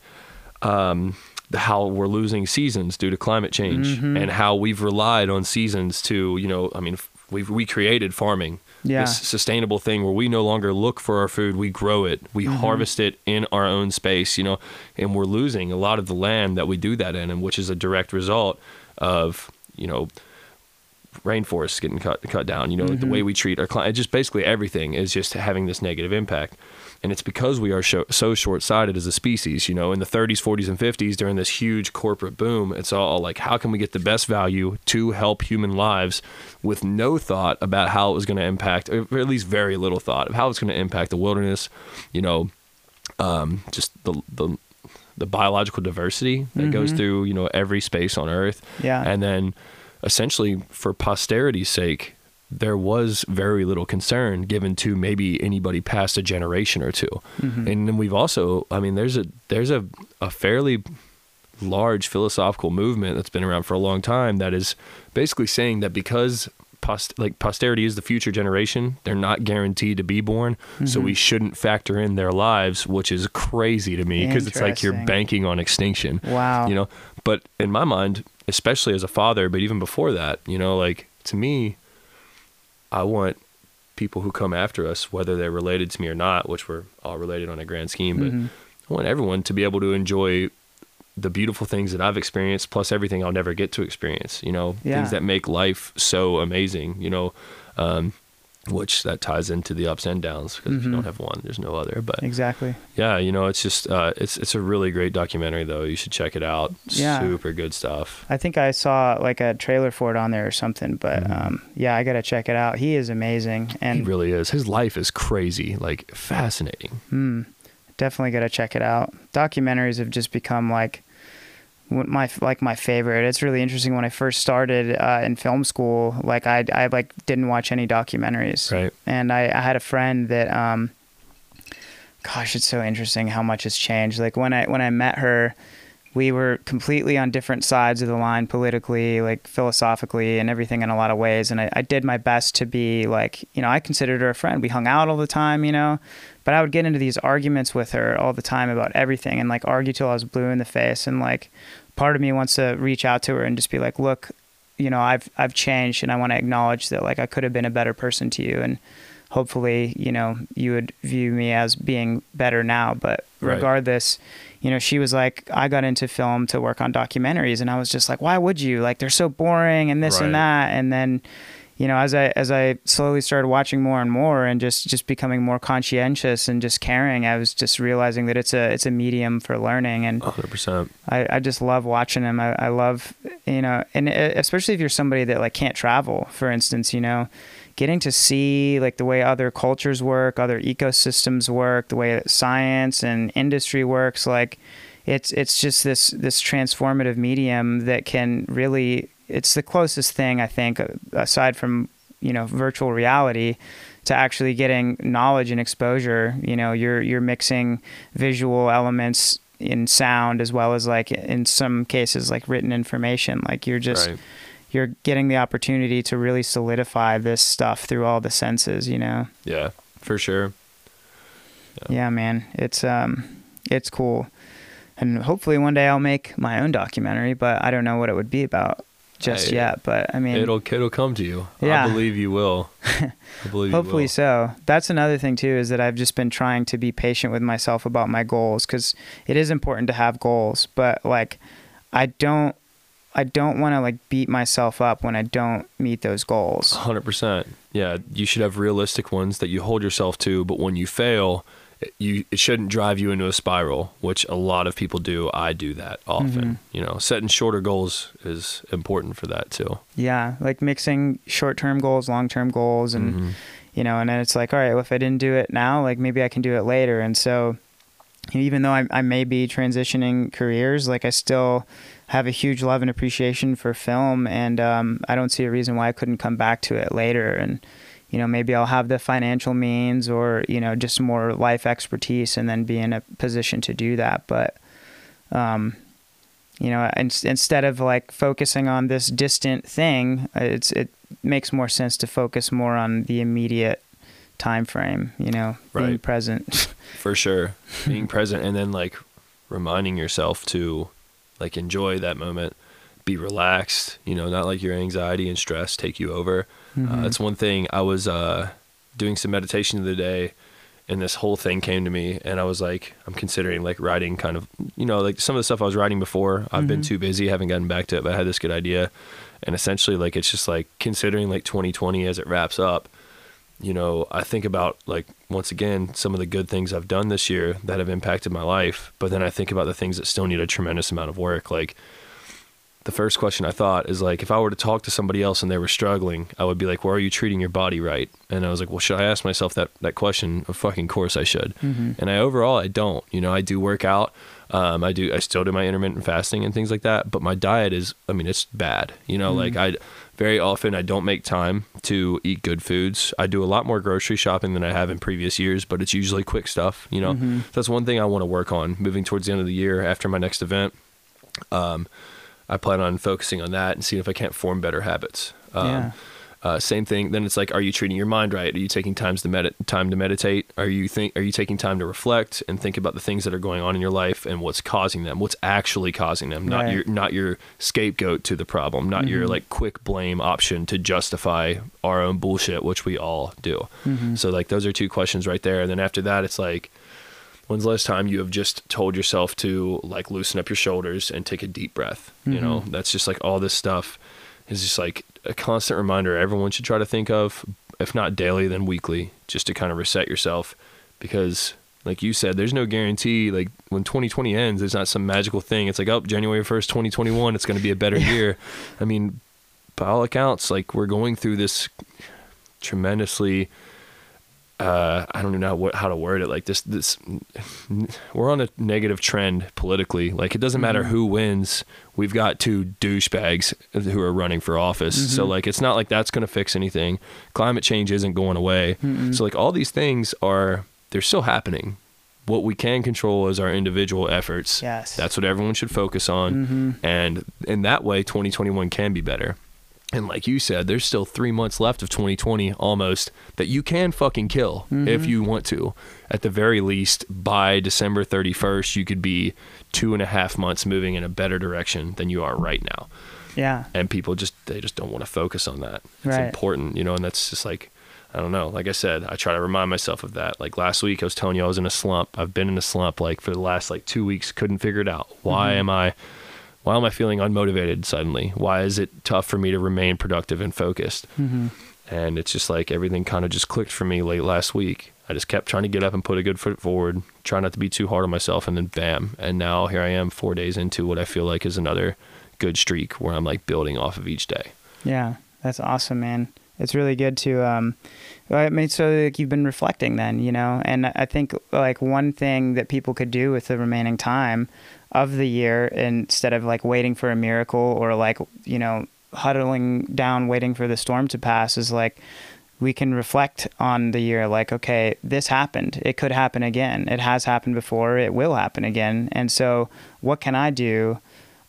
um, how we're losing seasons due to climate change, Mm-hmm. and how we've relied on seasons to, you know, I mean, we've we created farming Yeah. this sustainable thing where we no longer look for our food we grow it we Mm-hmm. harvest it in our own space you know and we're losing a lot of the land that we do that in and which is a direct result of you know rainforests getting cut cut down you know the Mm-hmm. way we treat our climate just basically everything is just having this negative impact and it's because we are so, so short-sighted as a species you know in the 30s 40s and 50s during this huge corporate boom it's all like how can we get the best value to help human lives with no thought about how it was going to impact or at least very little thought of how it's going to impact the wilderness you know um, just the the the biological diversity that goes through you know every space on earth Yeah. and then essentially for posterity's sake there was very little concern given to maybe anybody past a generation or 2 Mm-hmm. and then we've also i mean there's a there's a, a fairly large philosophical movement that's been around for a long time that is basically saying that because post, like posterity is the future generation they're not guaranteed to be born so Mm-hmm. we shouldn't factor in their lives which is crazy to me because it's like you're banking on extinction Wow. you know but in my mind especially as a father but even before that you know like to me i want people who come after us whether they're related to me or not which we're all related on a grand scheme but Mhm. i want everyone to be able to enjoy the beautiful things that i've experienced plus everything i'll never get to experience you know Yeah. things that make life so amazing you know um, which that ties into the ups and downs because if you don't have one there's no other but Exactly. yeah, you know, it's just uh, it's it's a really great documentary though. You should check it out. Yeah. Super good stuff. I think I saw like a trailer for it on there or something, but um, yeah, I gotta check it out. He is amazing, and he really is. His life is crazy, like fascinating. Hmm. definitely gotta check it out. Documentaries have just become like my like my favorite. It's really interesting. When I first started uh, in film school, like I I like didn't watch any documentaries, Right. and I, I had a friend that um gosh it's so interesting how much has changed like when i when i met her we were completely on different sides of the line politically like philosophically and everything in a lot of ways and I, I did my best to be like you know i considered her a friend we hung out all the time you know but i would get into these arguments with her all the time about everything and like argue till i was blue in the face and like part of me wants to reach out to her and just be like look you know i've i've changed and i want to acknowledge that like i could have been a better person to you and hopefully you know you would view me as being better now but Right. regardless you know she was like i got into film to work on documentaries and i was just like why would you like they're so boring and this Right. and that and then you know as i as i slowly started watching more and more and just just becoming more conscientious and just caring i was just realizing that it's a it's a medium for learning and 100%. I, I just love watching them. I, I love, you know, and uh, especially if you're somebody that like can't travel, for instance, you know, getting to see like the way other cultures work, other ecosystems work, the way that science and industry works, like it's it's just this this transformative medium that can really it's the closest thing I think uh, aside from you know virtual reality to actually getting knowledge and exposure. You know you're you're mixing visual elements in sound as well as like in some cases like written information. Like you're just right. you're getting the opportunity to really solidify this stuff through all the senses you know? Yeah, for sure. yeah. Man. It's um it's cool. And hopefully one day i'll make my own documentary but i don't know what it would be about just yet but i mean It'll it'll come to you. Yeah. I believe you will. I believe Hopefully you will. so. That's another thing too is that I've just been trying to be patient with myself about my goals cuz it is important to have goals, but like I don't I don't want to like beat myself up when I don't meet those goals. 100%. Yeah, you should have realistic ones that you hold yourself to, but when you fail, you it shouldn't drive you into a spiral, which a lot of people do. I do that often. Mm-hmm. You know, setting shorter goals is important for that too. Yeah, like mixing short-term goals, long-term goals and Mhm. you know, and then it's like, all right, well, if I didn't do it now, like maybe I can do it later. And so, even though I, I may be transitioning careers, like I still have a huge love and appreciation for film, and um, I don't see a reason why I couldn't come back to it later. And you know, maybe I'll have the financial means or, you know, just more life expertise and then be in a position to do that. But, um, you know, in, instead of like focusing on this distant thing, it's, it makes more sense to focus more on the immediate time frame, you know, being present. For sure. Being present and then like reminding yourself to like enjoy that moment, be relaxed, you know, not like your anxiety and stress take you over. Mm-hmm. Uh, that's one thing. I was uh, doing some meditation the other day and this whole thing came to me and I was like, I'm considering like writing kind of, you know, like some of the stuff I was writing before, I've been Mhm. too busy, haven't gotten back to it, but I had this good idea. And essentially like, it's just like considering like 2020 as it wraps up, you know, I think about like once again some of the good things I've done this year that have impacted my life, but then I think about the things that still need a tremendous amount of work. Like the first question I thought is like if I were to talk to somebody else and they were struggling, I would be like, "Well, are you treating your body right?" And I was like, "Well, should I ask myself that that question?" Of fucking course I should. Mhm. And I overall I don't. You know, I do work out. Um, I do. I still do my intermittent fasting and things like that. But my diet is. I mean, it's bad. You know, like I very often I don't make time to eat good foods. I do a lot more grocery shopping than I have in previous years, but it's usually quick stuff. You know, Mhm. that's one thing I want to work on moving towards the end of the year after my next event. Um, I plan on focusing on that and seeing if I can't form better habits. Um, Yeah. uh, same thing. Then it's like, are you treating your mind right? Are you taking times to med- time to meditate? Are you think? Are you taking time to reflect and think about the things that are going on in your life and what's causing them? What's actually causing them? Not Right. your not your scapegoat to the problem. Not your Mhm. like quick blame option to justify our own bullshit, which we all do. Mhm. So like those are two questions right there. And then after that, it's like, when's the last time you have just told yourself to like loosen up your shoulders and take a deep breath? You know, mm-hmm. that's just like all this stuff is just like a constant reminder everyone should try to think of, if not daily, then weekly, just to kind of reset yourself. Because like you said, there's no guarantee. Like when 2020 ends, there's not some magical thing. It's like, oh, January 1st, 2021, it's going to be a better year. I mean, by all accounts, like we're going through this tremendously uh, I don't even know what, how to word it. Like this, this, we're on a negative trend politically. Like it doesn't matter Mhm. who wins. We've got two douchebags who are running for office. So Mhm. like, it's not like that's going to fix anything. Climate change isn't going away. Mm-mm. So like all these things are, they're still happening. What we can control is our individual efforts. Yes. That's what everyone should focus on. Mhm. And in that way, 2021 can be better. And like you said, there's still three months left of 2020 almost that you can fucking kill if Mhm. you want to. At the very least, by December 31st, you could be two and a half months moving in a better direction than you are right now. Yeah. And people just, they just don't want to focus on that. It's Right. important, you know, and that's just like, I don't know. Like I said, I try to remind myself of that. Like last week, I was telling you I was in a slump. I've been in a slump like for the last like two weeks. Couldn't figure it out. Why Mhm. am I? Why am I feeling unmotivated suddenly? Why is it tough for me to remain productive and focused? hmm And it's just like everything kind of just clicked for me late last week. I just kept trying to get up and put a good foot forward, try not to be too hard on myself, and then bam. And now here I am, four days into what I feel like is another good streak where I'm like building off of each day. Yeah, that's awesome, man. It's really good to um I mean so like you've been reflecting then, you know, and I think like one thing that people could do with the remaining time of the year instead of like waiting for a miracle or like, you know, huddling down waiting for the storm to pass is like we can reflect on the year like okay this happened. It could happen again. It has happened before. It will happen again. And so what can i do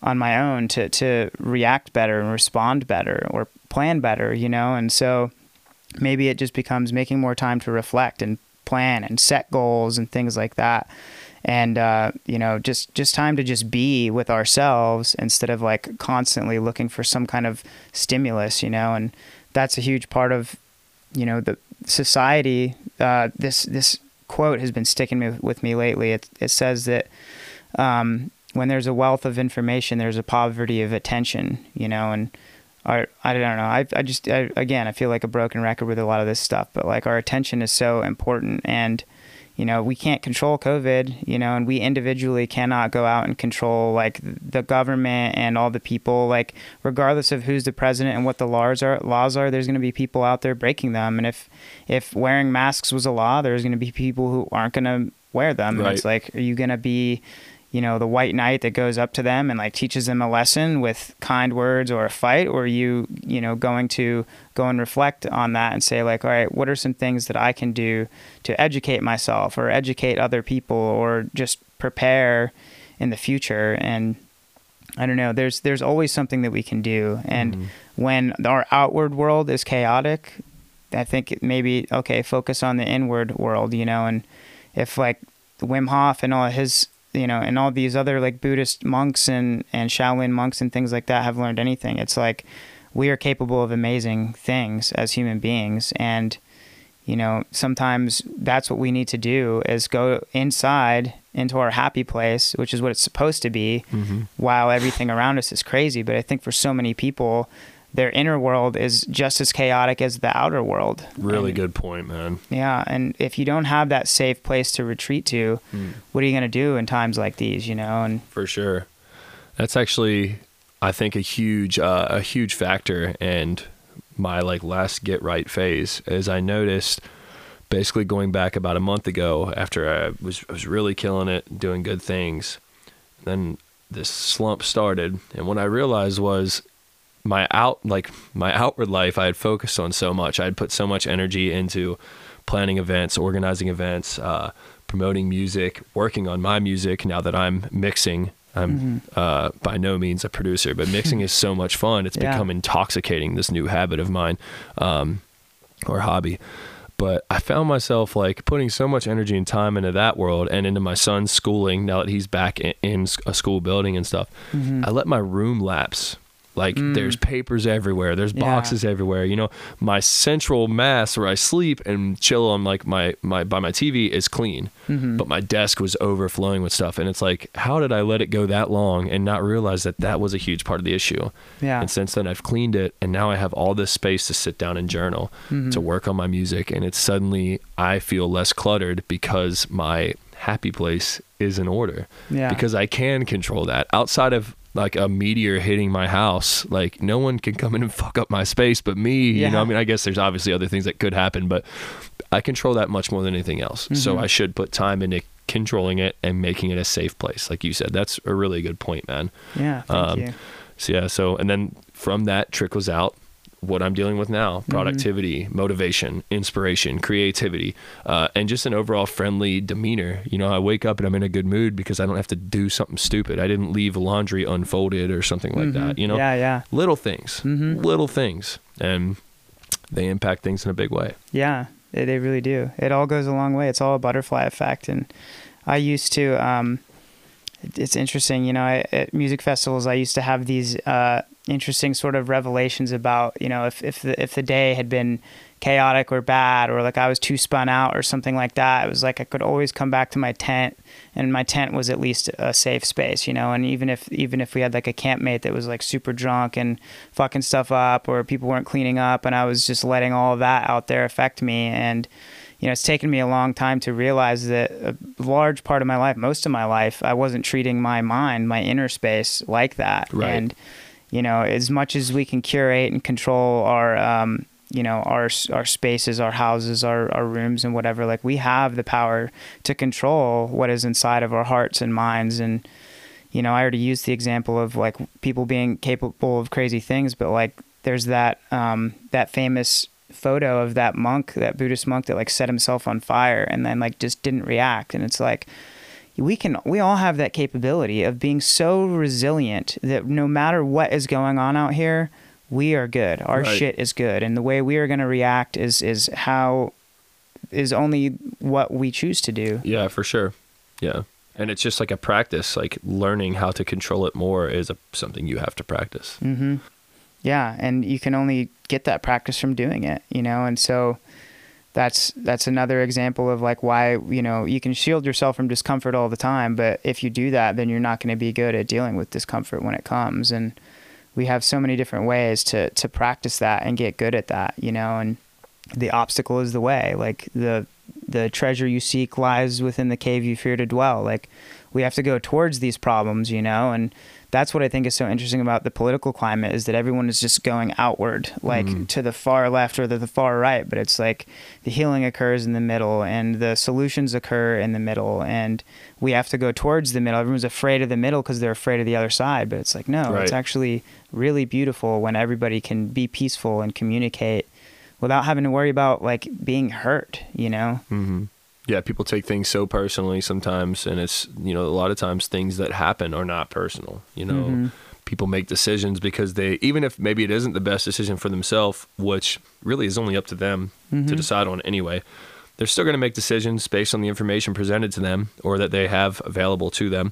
on my own to to react better and respond better or plan better you know? And so maybe it just becomes making more time to reflect and plan and set goals and things like that and uh, you know just just time to just be with ourselves instead of like constantly looking for some kind of stimulus you know? And that's a huge part of you know the society uh, this this quote has been sticking with me lately. It, it says that um, when there's a wealth of information there's a poverty of attention you know? And our, I don't know. I, I just, I, again, I feel like a broken record with a lot of this stuff, but like our attention is so important. And, you know, we can't control COVID, you know, and we individually cannot go out and control like the government and all the people, like regardless of who's the president and what the laws are, laws are, there's going to be people out there breaking them. And if, if wearing masks was a law, there's going to be people who aren't going to wear them. And it's like, are you going to be, you know the white knight that goes up to them and like teaches them a lesson with kind words or a fight or are you you know going to go and reflect on that and say like all right what are some things that i can do to educate myself or educate other people or just prepare in the future and i don't know there's there's always something that we can do and Mhm. when our outward world is chaotic i think maybe okay focus on the inward world you know and if like Wim Hof and all his you know and all these other like Buddhist monks and and Shaolin monks and things like that have learned anything. It's like we are capable of amazing things as human beings. And you know sometimes that's what we need to do is go inside into our happy place which is what it's supposed to be Mhm. while everything around us is crazy. But i think for so many people their inner world is just as chaotic as the outer world Really And- good point, man. yeah, and if you don't have that safe place to retreat to, what are you going to do in times like these, you know? And For sure. That's actually, I think, a huge, uh, a huge factor. And my like last get right phase is I noticed, basically going back about a month ago after I was I was really killing it, doing good things. Then this slump started, and what I realized was my out like my outward life I had focused on so much. I had put so much energy into planning events, organizing events, uh, promoting music, working on my music. Now that I'm mixing, I'm uh, by no means a producer, but mixing is so much fun. It's Yeah. become intoxicating. This new habit of mine, um, or hobby. But I found myself like putting so much energy and time into that world and into my son's schooling now that he's back in, in a school building and stuff. Mm-hmm. I let my room lapse. Like Mm. there's papers everywhere, there's Yeah. boxes everywhere. You know, my central mass where I sleep and chill on like my my by my TV is clean, Mhm. but my desk was overflowing with stuff. And it's like, how did I let it go that long and not realize that that was a huge part of the issue? yeah, And since then, I've cleaned it, and now I have all this space to sit down and journal, Mhm. to work on my music, and it's suddenly I feel less cluttered because my happy place is in order. yeah, Because I can control that outside of like a meteor hitting my house. Like no one can come in and fuck up my space, but me. You know, I mean, I guess there's obviously other things that could happen, but I control that much more than anything else. So Mhm. I should put time into controlling it and making it a safe place, like you said. That's a really good point, man. yeah. Thank um, you. So yeah, so and then from that trickles out what I'm dealing with now: productivity, motivation, inspiration, creativity, uh, and just an overall friendly demeanor. You know, I wake up and I'm in a good mood because I don't have to do something stupid. I didn't leave laundry unfolded or something like that. Mhm. You know, yeah, yeah, little things, Mhm. little things, and they impact things in a big way. yeah. They, they really do. It all goes a long way. It's all a butterfly effect. And I used to. Um, it's interesting, you know. I, at music festivals, I used to have these uh, interesting sort of revelations about, you know, if if the if the day had been chaotic or bad, or like I was too spun out or something like that. It was like I could always come back to my tent, and my tent was at least a safe space, you know. And even if even if we had like a campmate that was like super drunk and fucking stuff up, or people weren't cleaning up, and I was just letting all of that out there affect me, and you know, it's taken me a long time to realize that a large part of my life, most of my life, I wasn't treating my mind, my inner space, like that. Right. And you know, as much as we can curate and control our, um, you know, our our spaces, our houses, our our rooms, and whatever, like we have the power to control what is inside of our hearts and minds. And you know, I already used the example of like people being capable of crazy things, but like there's that um, that famous photo of that monk, that Buddhist monk that like set himself on fire and then like just didn't react. And it's like we can we all have that capability of being so resilient that no matter what is going on out here, we are good. Our Right. shit is good. And the way we are gonna react is is how is only what we choose to do. Yeah, for sure. Yeah. And it's just like a practice, like learning how to control it more is a, something you have to practice. Mm-hmm. Yeah, and you can only get that practice from doing it, you know. And so that's that's another example of like why you know you can shield yourself from discomfort all the time, but if you do that, then you're not going to be good at dealing with discomfort when it comes. And we have so many different ways to to practice that and get good at that, you know. And the obstacle is the way. Like the the treasure you seek lies within the cave you fear to dwell. Like we have to go towards these problems, you know, and that's what I think is so interesting about the political climate is that everyone is just going outward, like Mhm. to the far left or the, the far right. But it's like the healing occurs in the middle and the solutions occur in the middle. And we have to go towards the middle. Everyone's afraid of the middle because they're afraid of the other side. But it's like, no, Right. it's actually really beautiful when everybody can be peaceful and communicate without having to worry about like being hurt, you know? hmm Yeah, people take things so personally sometimes, and it's you know a lot of times things that happen are not personal. You know, Mhm. people make decisions because they even if maybe it isn't the best decision for themselves, which really is only up to them to Mhm. decide on anyway. They're still going to make decisions based on the information presented to them or that they have available to them,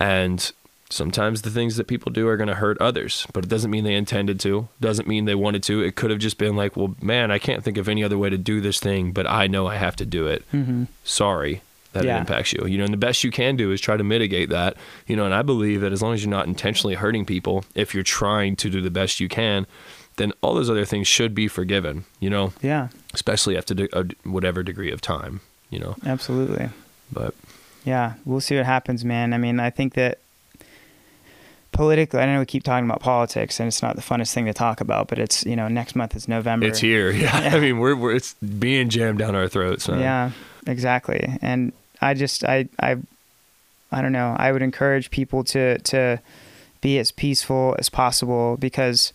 and sometimes the things that people do are going to hurt others, but it doesn't mean they intended to. Doesn't mean they wanted to. It could have just been like, well, man, I can't think of any other way to do this thing, but I know I have to do it. Mhm. Sorry that Yeah. it impacts you. You know, and the best you can do is try to mitigate that. You know, and I believe that as long as you're not intentionally hurting people, if you're trying to do the best you can, then all those other things should be forgiven. You know, Yeah, especially after de- a, whatever degree of time. You know, absolutely. but Yeah, we'll see what happens, man. I mean, I think that politically, I know we keep talking about politics, and it's not the funnest thing to talk about, but it's you know next month is November. it's here. Yeah, Yeah. I mean, we're, we're it's being jammed down our throats. Man. Yeah, exactly. And I just I I I don't know. I would encourage people to to be as peaceful as possible because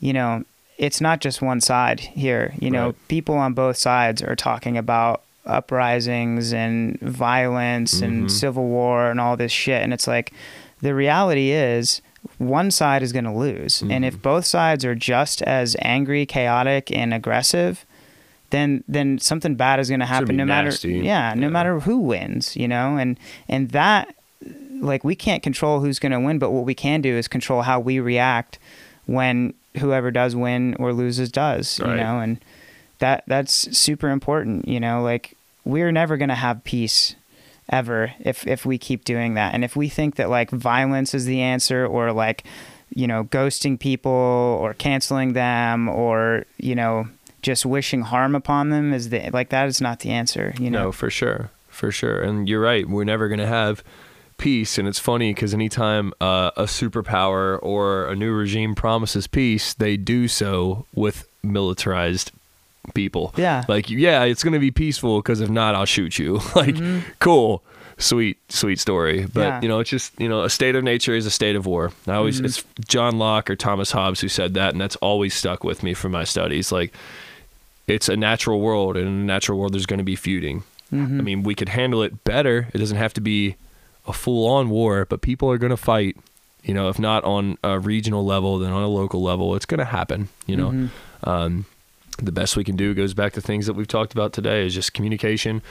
you know it's not just one side here. You know, Right. people on both sides are talking about uprisings and violence Mhm. and civil war and all this shit and it's like the reality is one side is going to lose and if Mhm. both sides are just as angry chaotic and aggressive then then something bad is going to happen no matter nasty. yeah no Yeah. matter who wins you know and and that like we can't control who's going to win but what we can do is control how we react when whoever does win or loses does you know and that that's super important you know like we're never going to have peace ever if if we keep doing that and if we think that like violence is the answer or like you know ghosting people or canceling them or you know just wishing harm upon them is the like that is not the answer you know No, for sure, for sure. And you're right. We're never going to have peace. And it's funny because anytime uh, a superpower or a new regime promises peace, they do so with militarized people. Yeah. Like, yeah, it's going to be peaceful because if not, I'll shoot you. like, cool. Sweet, sweet story. But, Yeah. you know, it's just, you know, a state of nature is a state of war. I always, it's John Locke or Thomas Hobbes who said that. And that's always stuck with me from my studies. Like, it's a natural world, and in a natural world, there's going to be feuding. Mhm. I mean, we could handle it better. It doesn't have to be a full on war, but people are going to fight. You know, if not on a regional level, then on a local level, it's going to happen. You know, Mhm. um, the best we can do goes back to things that we've talked about today is just communication,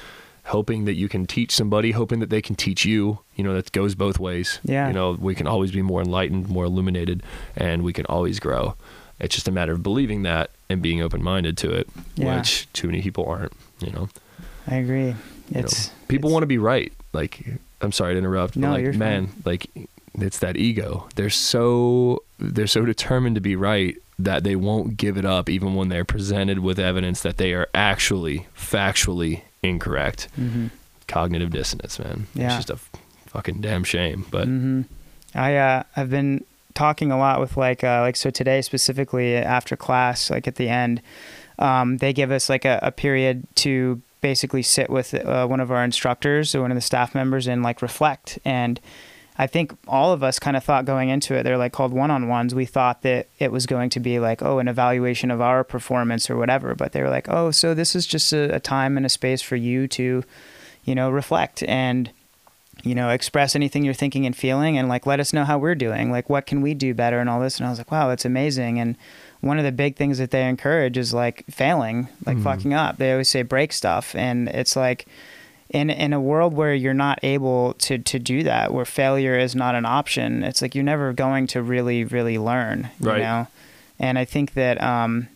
hoping that you can teach somebody, hoping that they can teach you. You know, that goes both ways. Yeah. You know, we can always be more enlightened, more illuminated, and we can always grow. It's just a matter of believing that and being open minded to it, Yeah. which too many people aren't. You know I agree you know, it's people it's- want to be right. Like, I'm sorry to interrupt. No, but like, you're fine. man, like, it's that ego. They're so they're so determined to be right that they won't give it up, even when they're presented with evidence that they are actually factually incorrect. Mhm. Cognitive dissonance, man. Yeah. It's just a fucking damn shame. But hmm I uh, I've been talking a lot with like uh, like so today specifically after class like at the end, um, they give us like a, a period to basically sit with uh, one of our instructors or one of the staff members and like reflect and. I think all of us kind of thought going into it, they're like called one on ones. We thought that it was going to be like, oh, an evaluation of our performance or whatever. But they were like, oh, so this is just a, a time and a space for you to, you know, reflect and you know, express anything you're thinking and feeling and like let us know how we're doing. Like what can we do better and all this. And I was like, wow, that's amazing. And one of the big things that they encourage is like failing, like Mhm. fucking up. They always say break stuff. And it's like in in a world where you're not able to to do that, where failure is not an option, it's like you're never going to really, really learn. You know? And I think that um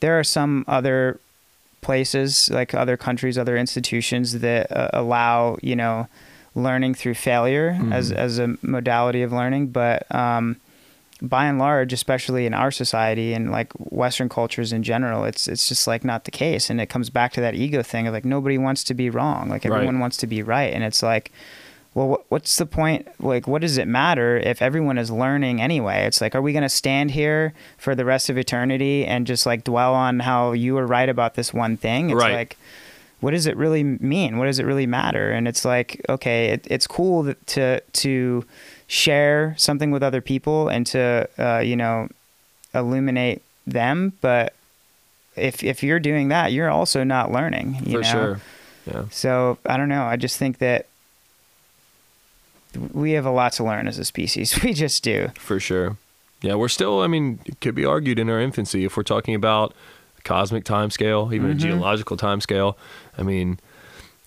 there are some other places like other countries other institutions that uh, allow you know learning through failure as Mhm. as a modality of learning but um by and large, especially in our society and like Western cultures in general, it's it's just like not the case, and it comes back to that ego thing of like nobody wants to be wrong, like everyone Right. wants to be right, and it's like, well, wh- what's the point? Like, what does it matter if everyone is learning anyway? It's like, are we gonna stand here for the rest of eternity and just like dwell on how you were right about this one thing? It's Right. like what does it really mean? What does it really matter? And it's like, okay, it, it's cool that, to to share something with other people and to uh, you know illuminate them, but if if you're doing that, you're also not learning. You For know? sure. Yeah. So I don't know. I just think that we have a lot to learn as a species. We just do. For sure. Yeah, we're still, I mean, it could be argued in our infancy if we're talking about cosmic time scale, even Mhm. a geological time scale. I mean,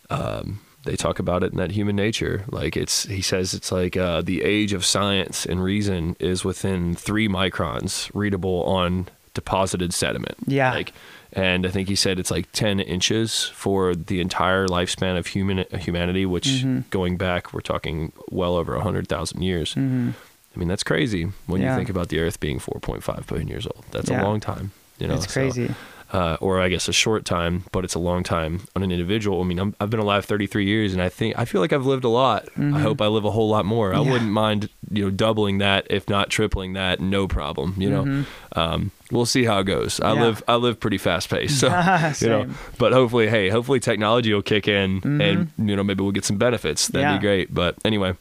um, they talk about it in that human nature. Like it's, he says it's like uh, the age of science and reason is within three microns readable on deposited sediment. Yeah. Like, and I think he said it's like 10 inches for the entire lifespan of human humanity, which Mhm. going back, we're talking well over 100,000 years. hmm I mean, that's crazy when Yeah. you think about the Earth being 4.5 billion years old. That's Yeah. a long time. You know, it's so, crazy. Uh, or I guess a short time, but it's a long time on an individual. I mean, I'm, I've been alive 33 years, and I think I feel like I've lived a lot. Mhm. I hope I live a whole lot more. I wouldn't mind, you know, doubling that, if not tripling that, no problem. You know, Mhm. um, we'll see how it goes. I Yeah. live, I live pretty fast paced, so you know. But hopefully, hey, hopefully technology will kick in, Mhm. and you know, maybe we'll get some benefits. That'd Yeah. be great. But anyway,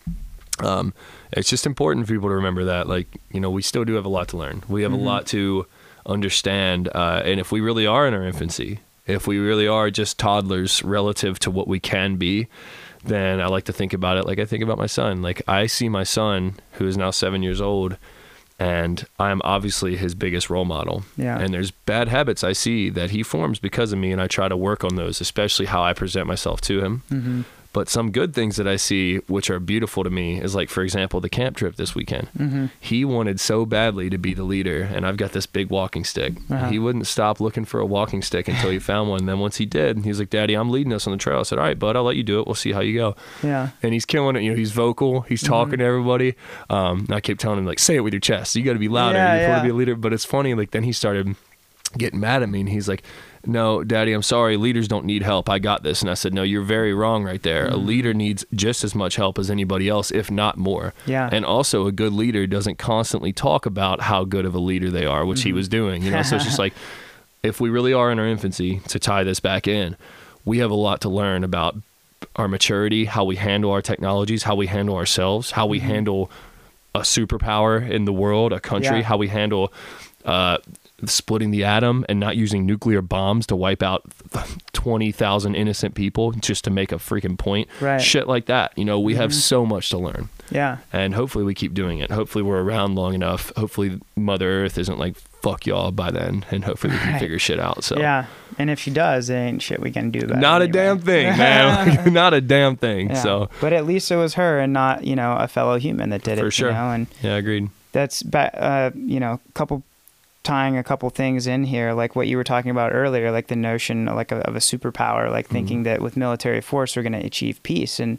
um, it's just important for people to remember that, like, you know, we still do have a lot to learn. We have a lot to understand, uh, and if we really are in our infancy, if we really are just toddlers relative to what we can be, then I like to think about it like I think about my son. Like I see my son, who is now seven years old, and I'm obviously his biggest role model. Yeah. And there's bad habits I see that he forms because of me, and I try to work on those, especially how I present myself to him. hmm But some good things that I see, which are beautiful to me, is like, for example, the camp trip this weekend. hmm He wanted so badly to be the leader, and I've got this big walking stick. Uh-huh. He wouldn't stop looking for a walking stick until he found one. Then once he did, he's like, "Daddy, I'm leading us on the trail." I said, "All right, bud, I'll let you do it. We'll see how you go." Yeah. And he's killing it. You know, he's vocal. He's Mm-hmm. talking to everybody. Um, and I kept telling him like, "Say it with your chest. You got to be louder. Yeah, you want yeah. to be a leader." But it's funny. Like then he started getting mad at me, and he's like. No, daddy, I'm sorry. Leaders don't need help. I got this. And I said, No, you're very wrong right there. A Mm-hmm. leader needs just as much help as anybody else, if not more. Yeah. And also, a good leader doesn't constantly talk about how good of a leader they are, which he Mm-hmm. was doing. You know, so it's just like, if we really are in our infancy, to tie this back in, we have a lot to learn about our maturity, how we handle our technologies, how we handle ourselves, how we handle a superpower in the world, a country, Yeah. how we handle uh, splitting the atom and not using nuclear bombs to wipe out 20,000 innocent people just to make a freaking point. Right. Shit like that. You know, we have so much to learn Yeah. and hopefully we keep doing it. Hopefully we're around long enough. Hopefully Mother Earth isn't like fuck y'all by then, and hopefully we can Right. figure shit out. So Yeah. And if she does, ain't shit we can do about it. not a damn thing, man. Not a damn thing. Yeah. So but at least it was her and not, you know, a fellow human that did it. For sure. You know, and yeah, agreed. that's uh, you know, a couple tying a couple things in here, like what you were talking about earlier, like the notion like of, of a superpower, like mm-hmm. thinking that with military force we're going to achieve peace. And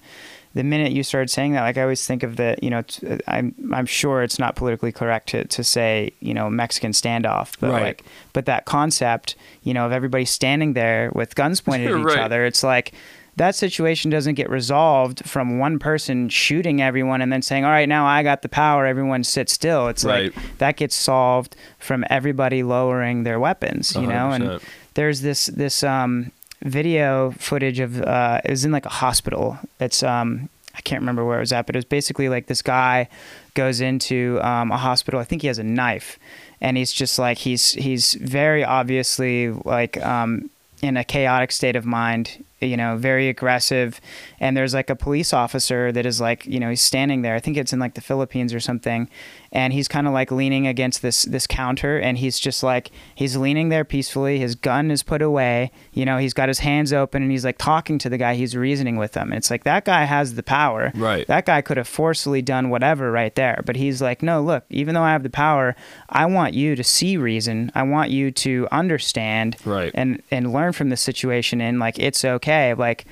the minute you started saying that, like I always think of the, you know, t- I'm I'm sure it's not politically correct to, to say, you know, Mexican standoff, but Right. like, but that concept, you know, of everybody standing there with guns pointed at each Right. other, it's like that situation doesn't get resolved from one person shooting everyone and then saying, "All right, now I got the power. Everyone sit still." It's Right. like that gets solved from everybody lowering their weapons, you know. And there's this this um, video footage of uh, it was in like a hospital. It's um, I can't remember where it was at, but it was basically like this guy goes into um, a hospital. I think he has a knife, and he's just like he's he's very obviously like um, in a chaotic state of mind. You know, very aggressive, and there's like a police officer that is like you know he's standing there. I think it's in like the Philippines or something, and he's kind of like leaning against this this counter. And he's just like he's leaning there peacefully. His gun is put away. You know he's got his hands open and he's like talking to the guy. He's reasoning with him. And it's like that guy has the power. Right. that guy could have forcefully done whatever right there. But he's like no look even though i have the power i want you to see reason. I want you to understand Right. and and learn from the situation. And like it's okay like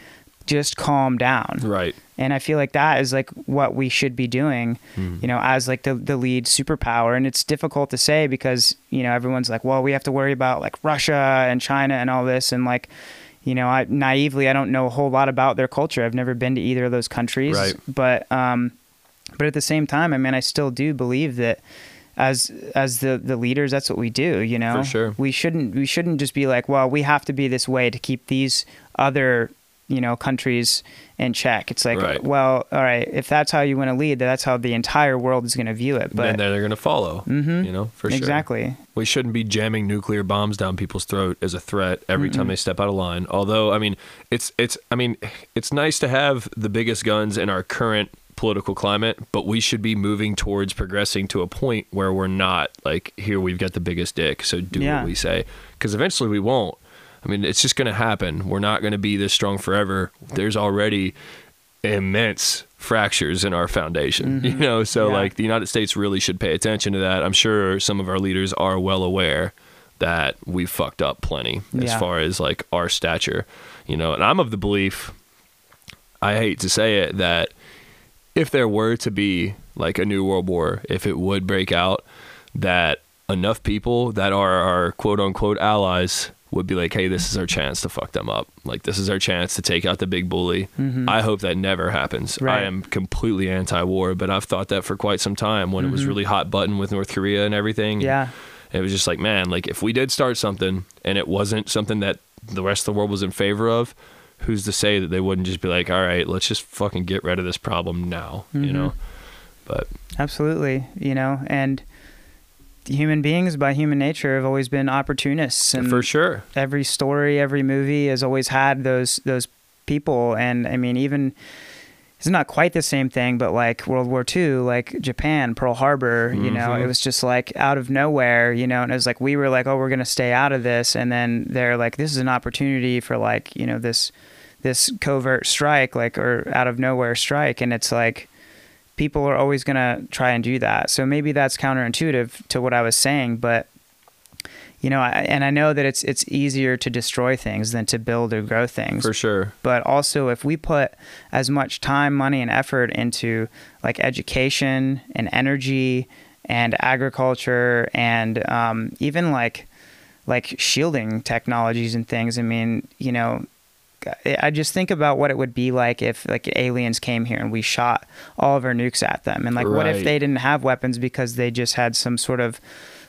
just calm down. Right. And I feel like that is like what we should be doing, Hmm. you know, as like the, the lead superpower. And it's difficult to say because, you know, everyone's like, well, we have to worry about like Russia and China and all this. And like, you know, I naively, I don't know a whole lot about their culture. I've never been to either of those countries. Right. But, um, but at the same time, I mean, I still do believe that as as the the leaders that's what we do you know For sure. we shouldn't we shouldn't just be like well we have to be this way to keep these other you know countries in check it's like Right. well all right if that's how you want to lead that's how the entire world is going to view it But and then they're going to follow. mm-hmm. You know, for sure. exactly We shouldn't be jamming nuclear bombs down people's throat as a threat every time they step out of line. Although, I mean, it's it's I mean, it's nice to have the biggest guns in our current political climate, but we should be moving towards progressing to a point where we're not like here we've got the biggest dick, so do Yeah. what we say cuz eventually we won't. I mean, it's just going to happen. We're not going to be this strong forever. There's already immense fractures in our foundation, you know? So, Mm-hmm. Yeah. like, the United States really should pay attention to that. I'm sure some of our leaders are well aware that we've fucked up plenty as far as like our stature, you know? And I'm of the belief, I hate to say it, that if there were to be like a new world war, if it would break out, that enough people that are our quote unquote allies would be like, hey, this is our chance to fuck them up. Like, this is our chance to take out the big bully. I hope that never happens. Mm-hmm. Right. I am completely anti war, but I've thought that for quite some time when it was really hot button with North Korea and everything. Mm-hmm. yeah It was just like, man, like if we did start something and it wasn't something that the rest of the world was in favor of, who's to say that they wouldn't just be like, all right, let's just fucking get rid of this problem now, you mm-hmm. know? But absolutely you know and human beings by human nature have always been opportunists and for sure. every story, every movie has always had those those people, and I mean even it's not quite the same thing, but like World War II, like Japan, Pearl Harbor, you know, Mhm. it was just like out of nowhere, you know, and it was like we were like, oh, we're gonna stay out of this, and then they're like, this is an opportunity for like you know this this covert strike, like or out of nowhere strike, and it's like people are always gonna try and do that. So maybe that's counterintuitive to what I was saying, but you know, I, and I know that it's it's easier to destroy things than to build or grow things. For sure. But also, if we put as much time, money, and effort into like education and energy and agriculture and um, even like like shielding technologies and things, I mean, you know, I just think about what it would be like if like aliens came here and we shot all of our nukes at them, and like what if they didn't have weapons because they just had some sort of,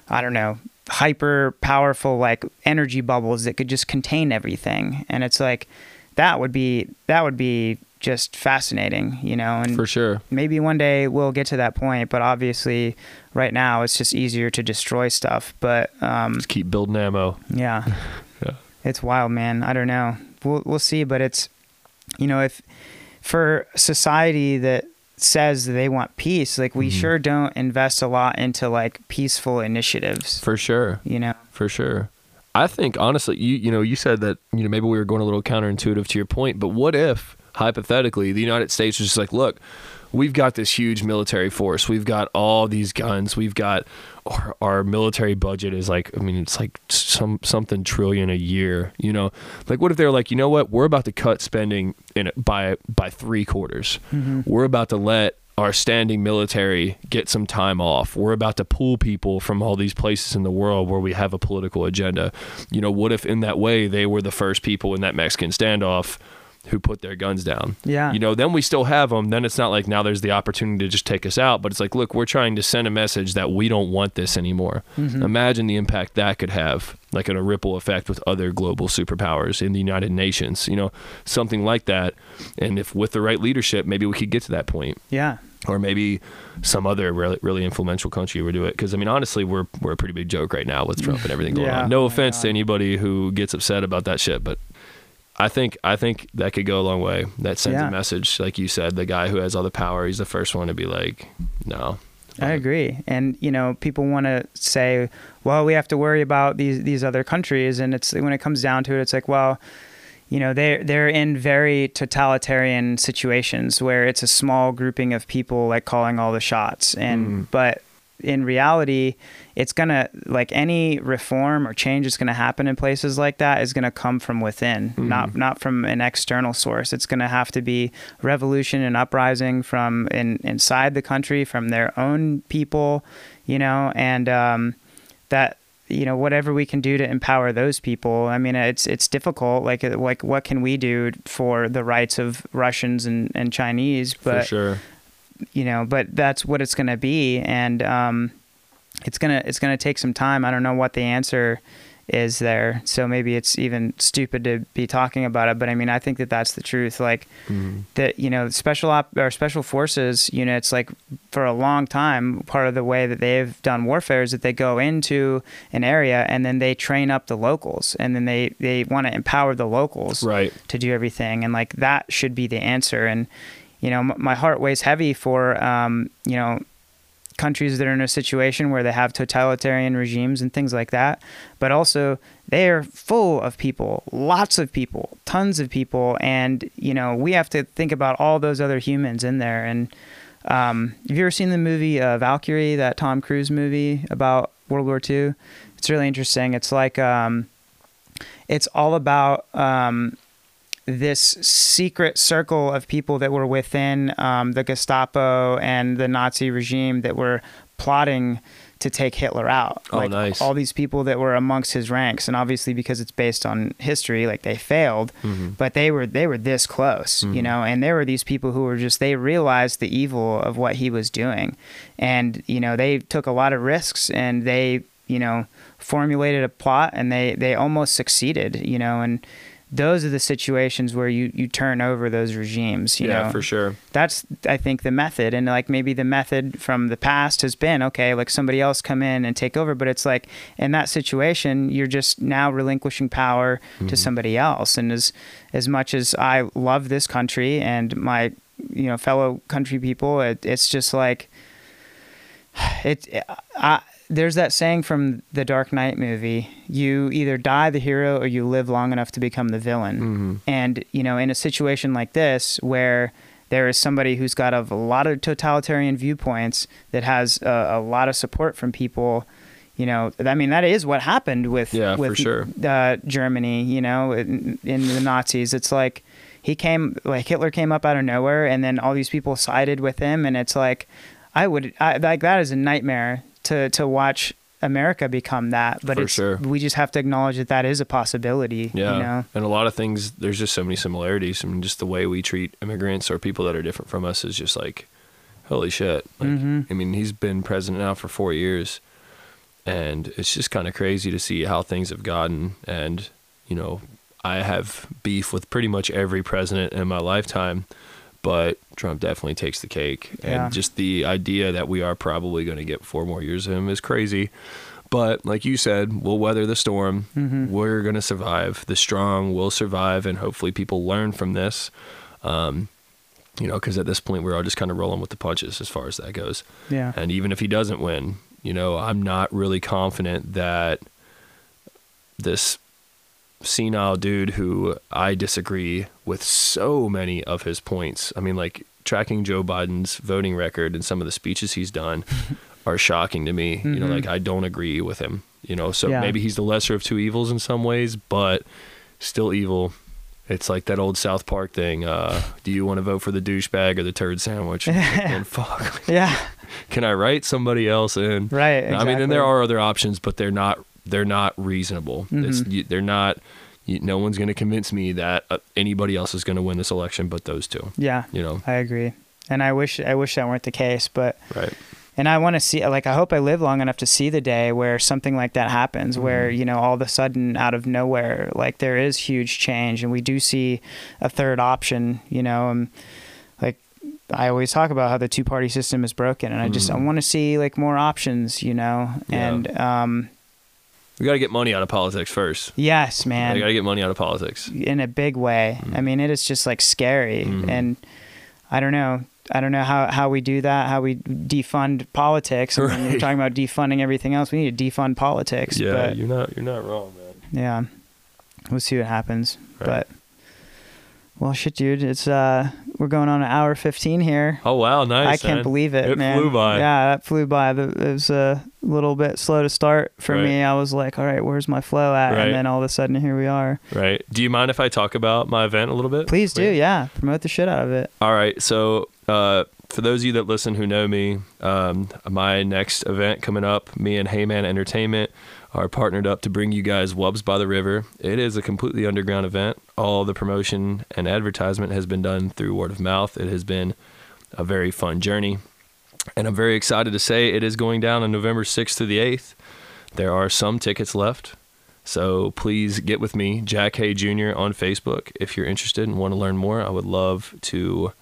I don't know, hyper powerful like energy bubbles that could just contain everything, and it's like that would be that would be just fascinating, you know, and For sure. maybe one day we'll get to that point, but obviously right now it's just easier to destroy stuff, but um, Just keep building ammo. yeah. Yeah. It's wild, man. I don't know. We'll we'll see, but it's you know, if for society that says they want peace, like we Mhm. sure don't invest a lot into like peaceful initiatives, For sure. you know. For sure. I think honestly, you you know, you said that you know maybe we were going a little counterintuitive to your point, but what if hypothetically the United States was just like, look, we've got this huge military force, we've got all these guns, we've got our, our military budget is like, I mean, it's like some something trillion a year, you know, like what if they're like, you know what, we're about to cut spending in it by by three quarters, mm-hmm. we're about to let our standing military get some time off. We're about to pull people from all these places in the world where we have a political agenda. You know, what if in that way they were the first people in that Mexican standoff who put their guns down? Yeah. You know, then we still have them. Then it's not like now there's the opportunity to just take us out, but it's like, look, we're trying to send a message that we don't want this anymore. Mm-hmm. Imagine the impact that could have, like in a ripple effect with other global superpowers in the United Nations, you know, something like that. And if with the right leadership, maybe we could get to that point Yeah. or maybe some other really, really influential country would do it. Because I mean, honestly, we're we're a pretty big joke right now with Trump and everything going Yeah. on. No Oh offense God. to anybody who gets upset about that shit, but I think I think that could go a long way. That sends Yeah. a message, like you said, the guy who has all the power, he's the first one to be like, no. I agree. And you know, people want to say, "Well, we have to worry about these these other countries," and it's when it comes down to it, it's like, well, you know, they they're in very totalitarian situations where it's a small grouping of people like calling all the shots, and Mm. but in reality, it's gonna like any reform or change that's gonna happen in places like that is gonna come from within, Mm-hmm. not not from an external source. It's gonna have to be revolution and uprising from in, inside the country, from their own people, you know, and um, that you know whatever we can do to empower those people. I mean, it's it's difficult. Like like what can we do for the rights of Russians and, and Chinese? But for sure. You know, but that's what it's going to be, and um, it's gonna it's gonna take some time. I don't know what the answer is there, so maybe it's even stupid to be talking about it. But I mean, I think that that's the truth. Like Mhm. that, you know, special op or special forces units, like for a long time, part of the way that they've done warfare is that they go into an area and then they train up the locals, and then they they want to empower the locals Right. to do everything and like that should be the answer and you know my heart weighs heavy for um, you know countries that are in a situation where they have totalitarian regimes and things like that. But also they are full of people lots of people tons of people. And you know we have to think about all those other humans in there. And um, have you ever seen the movie uh, valkyrie that tom cruise movie about world war ii it's really interesting. It's like um, it's all about um, this secret circle of people that were within um, the Gestapo and the Nazi regime that were plotting to take Hitler out. Oh, like nice. all these people that were amongst his ranks, and obviously because it's based on history, like they failed, Mhm. but they were they were this close, you Mhm. know. And there were these people who were just they realized the evil of what he was doing, and you know they took a lot of risks and they you know formulated a plot and they they almost succeeded, you know. And those are the situations where you you turn over those regimes, you yeah, know? for sure. that's i think the method. And like maybe the method from the past has been okay like somebody else come in and take over. But it's like in that situation you're just now relinquishing power to mm-hmm. somebody else. And as as much as i love this country and my you know fellow country people it, it's just like it I, there's that saying from the Dark Knight movie: you either die the hero or you live long enough to become the villain. Mhm. And you know, in a situation like this, where there is somebody who's got a, lot of totalitarian viewpoints that has a, a lot of support from people, you know, I mean, that is what happened with Yeah, with sure. uh, Germany. You know, in, in the Nazis, it's like he came like Hitler came up out of nowhere, and then all these people sided with him, and it's like I would I, like that is a nightmare to to watch America become that. But For it's sure. we just have to acknowledge that that is a possibility. Yeah. You know. And a lot of things, there's just so many similarities. I mean, just the way we treat immigrants or people that are different from us is just like, holy shit. Like, Mhm. I mean, he's been president now for four years. And it's just kind of crazy to see how things have gotten. And, you know, I have beef with pretty much every president in my lifetime, but Trump definitely takes the cake. Yeah. And just the idea that we are probably going to get four more years of him is crazy. But like you said, we'll weather the storm. Mhm. We're going to survive. The strong will survive, and hopefully, people learn from this. Um, you know, because at this point, we're all just kind of rolling with the punches as far as that goes. Yeah. And even if he doesn't win, you know, I'm not really confident that this senile dude who I disagree with so many of his points. I mean, like tracking Joe Biden's voting record and some of the speeches he's done are shocking to me. You know, Mhm. like I don't agree with him. You know, so Yeah. maybe he's the lesser of two evils in some ways, but still evil. It's like that old South Park thing. Uh, do you want to vote for the douchebag or the turd sandwich? and fuck, Yeah. can I write somebody else in? Right. I mean, and there are other options, but they're not they're not reasonable. It's, Mhm. you, they're not. You, no one's going to convince me that uh, anybody else is going to win this election, but those two. Yeah. You know, I agree. And I wish I wish that weren't the case, but right? and I want to see like I hope I live long enough to see the day where something like that happens Mm-hmm. where you know all of a sudden out of nowhere like there is huge change and we do see a third option you know and like I always talk about how the two party system is broken and I just I Mhm. want to see like more options you know Yeah. and um We got to get money out of politics first. yes man We got to get money out of politics. in a big way. I mean, it is just like scary, Mhm. and I don't know. I don't know how, how we do that, how we defund politics. I mean, we're talking about defunding everything else. We need to defund politics. Yeah, but you're not you're not wrong, man. yeah, we'll see what happens. Right. But Well, shit, dude. It's uh, we're going on an hour fifteen here. Oh wow, nice. I can't man. believe it, It man. flew by. Yeah, that flew by. It was a little bit slow to start for Right. me. I was like, all right, where's my flow at? Right. And then all of a sudden, here we are. Right. Do you mind if I talk about my event a little bit? Please do, yeah. Promote the shit out of it. All right. So, uh, for those of you that listen who know me, um, my next event coming up, me and Heyman Entertainment are partnered up to bring you guys Wubs by the River. It is a completely underground event. All the promotion and advertisement has been done through word of mouth. It has been a very fun journey. And I'm very excited to say it is going down on November 6th through the 8th. There are some tickets left. So please get with me, Jack Hoeh Jr. on Facebook. If you're interested and want to learn more, I would love to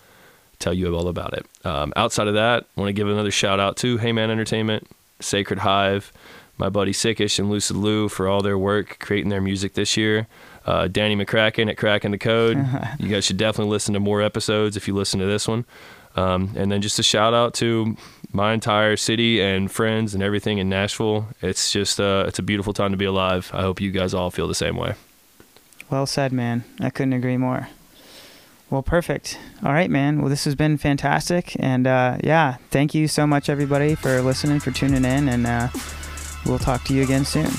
tell you all about it. Um, outside of that, I want to give another shout out to Heyman Entertainment, Sacred Hive, my buddy Sickish and Lucid Lou for all their work creating their music this year. Uh, Danny McCracken at Cracken the Code. you guys should definitely listen to more episodes if you listen to this one. Um, and then just a shout out to my entire city and friends and everything in Nashville. It's just uh, it's a beautiful time to be alive. I hope you guys all feel the same way. Well said, man. I couldn't agree more. Well, perfect. All right, man. Well, this has been fantastic. And uh, yeah, thank you so much, everybody, for listening, for tuning in. And uh, We'll talk to you again soon.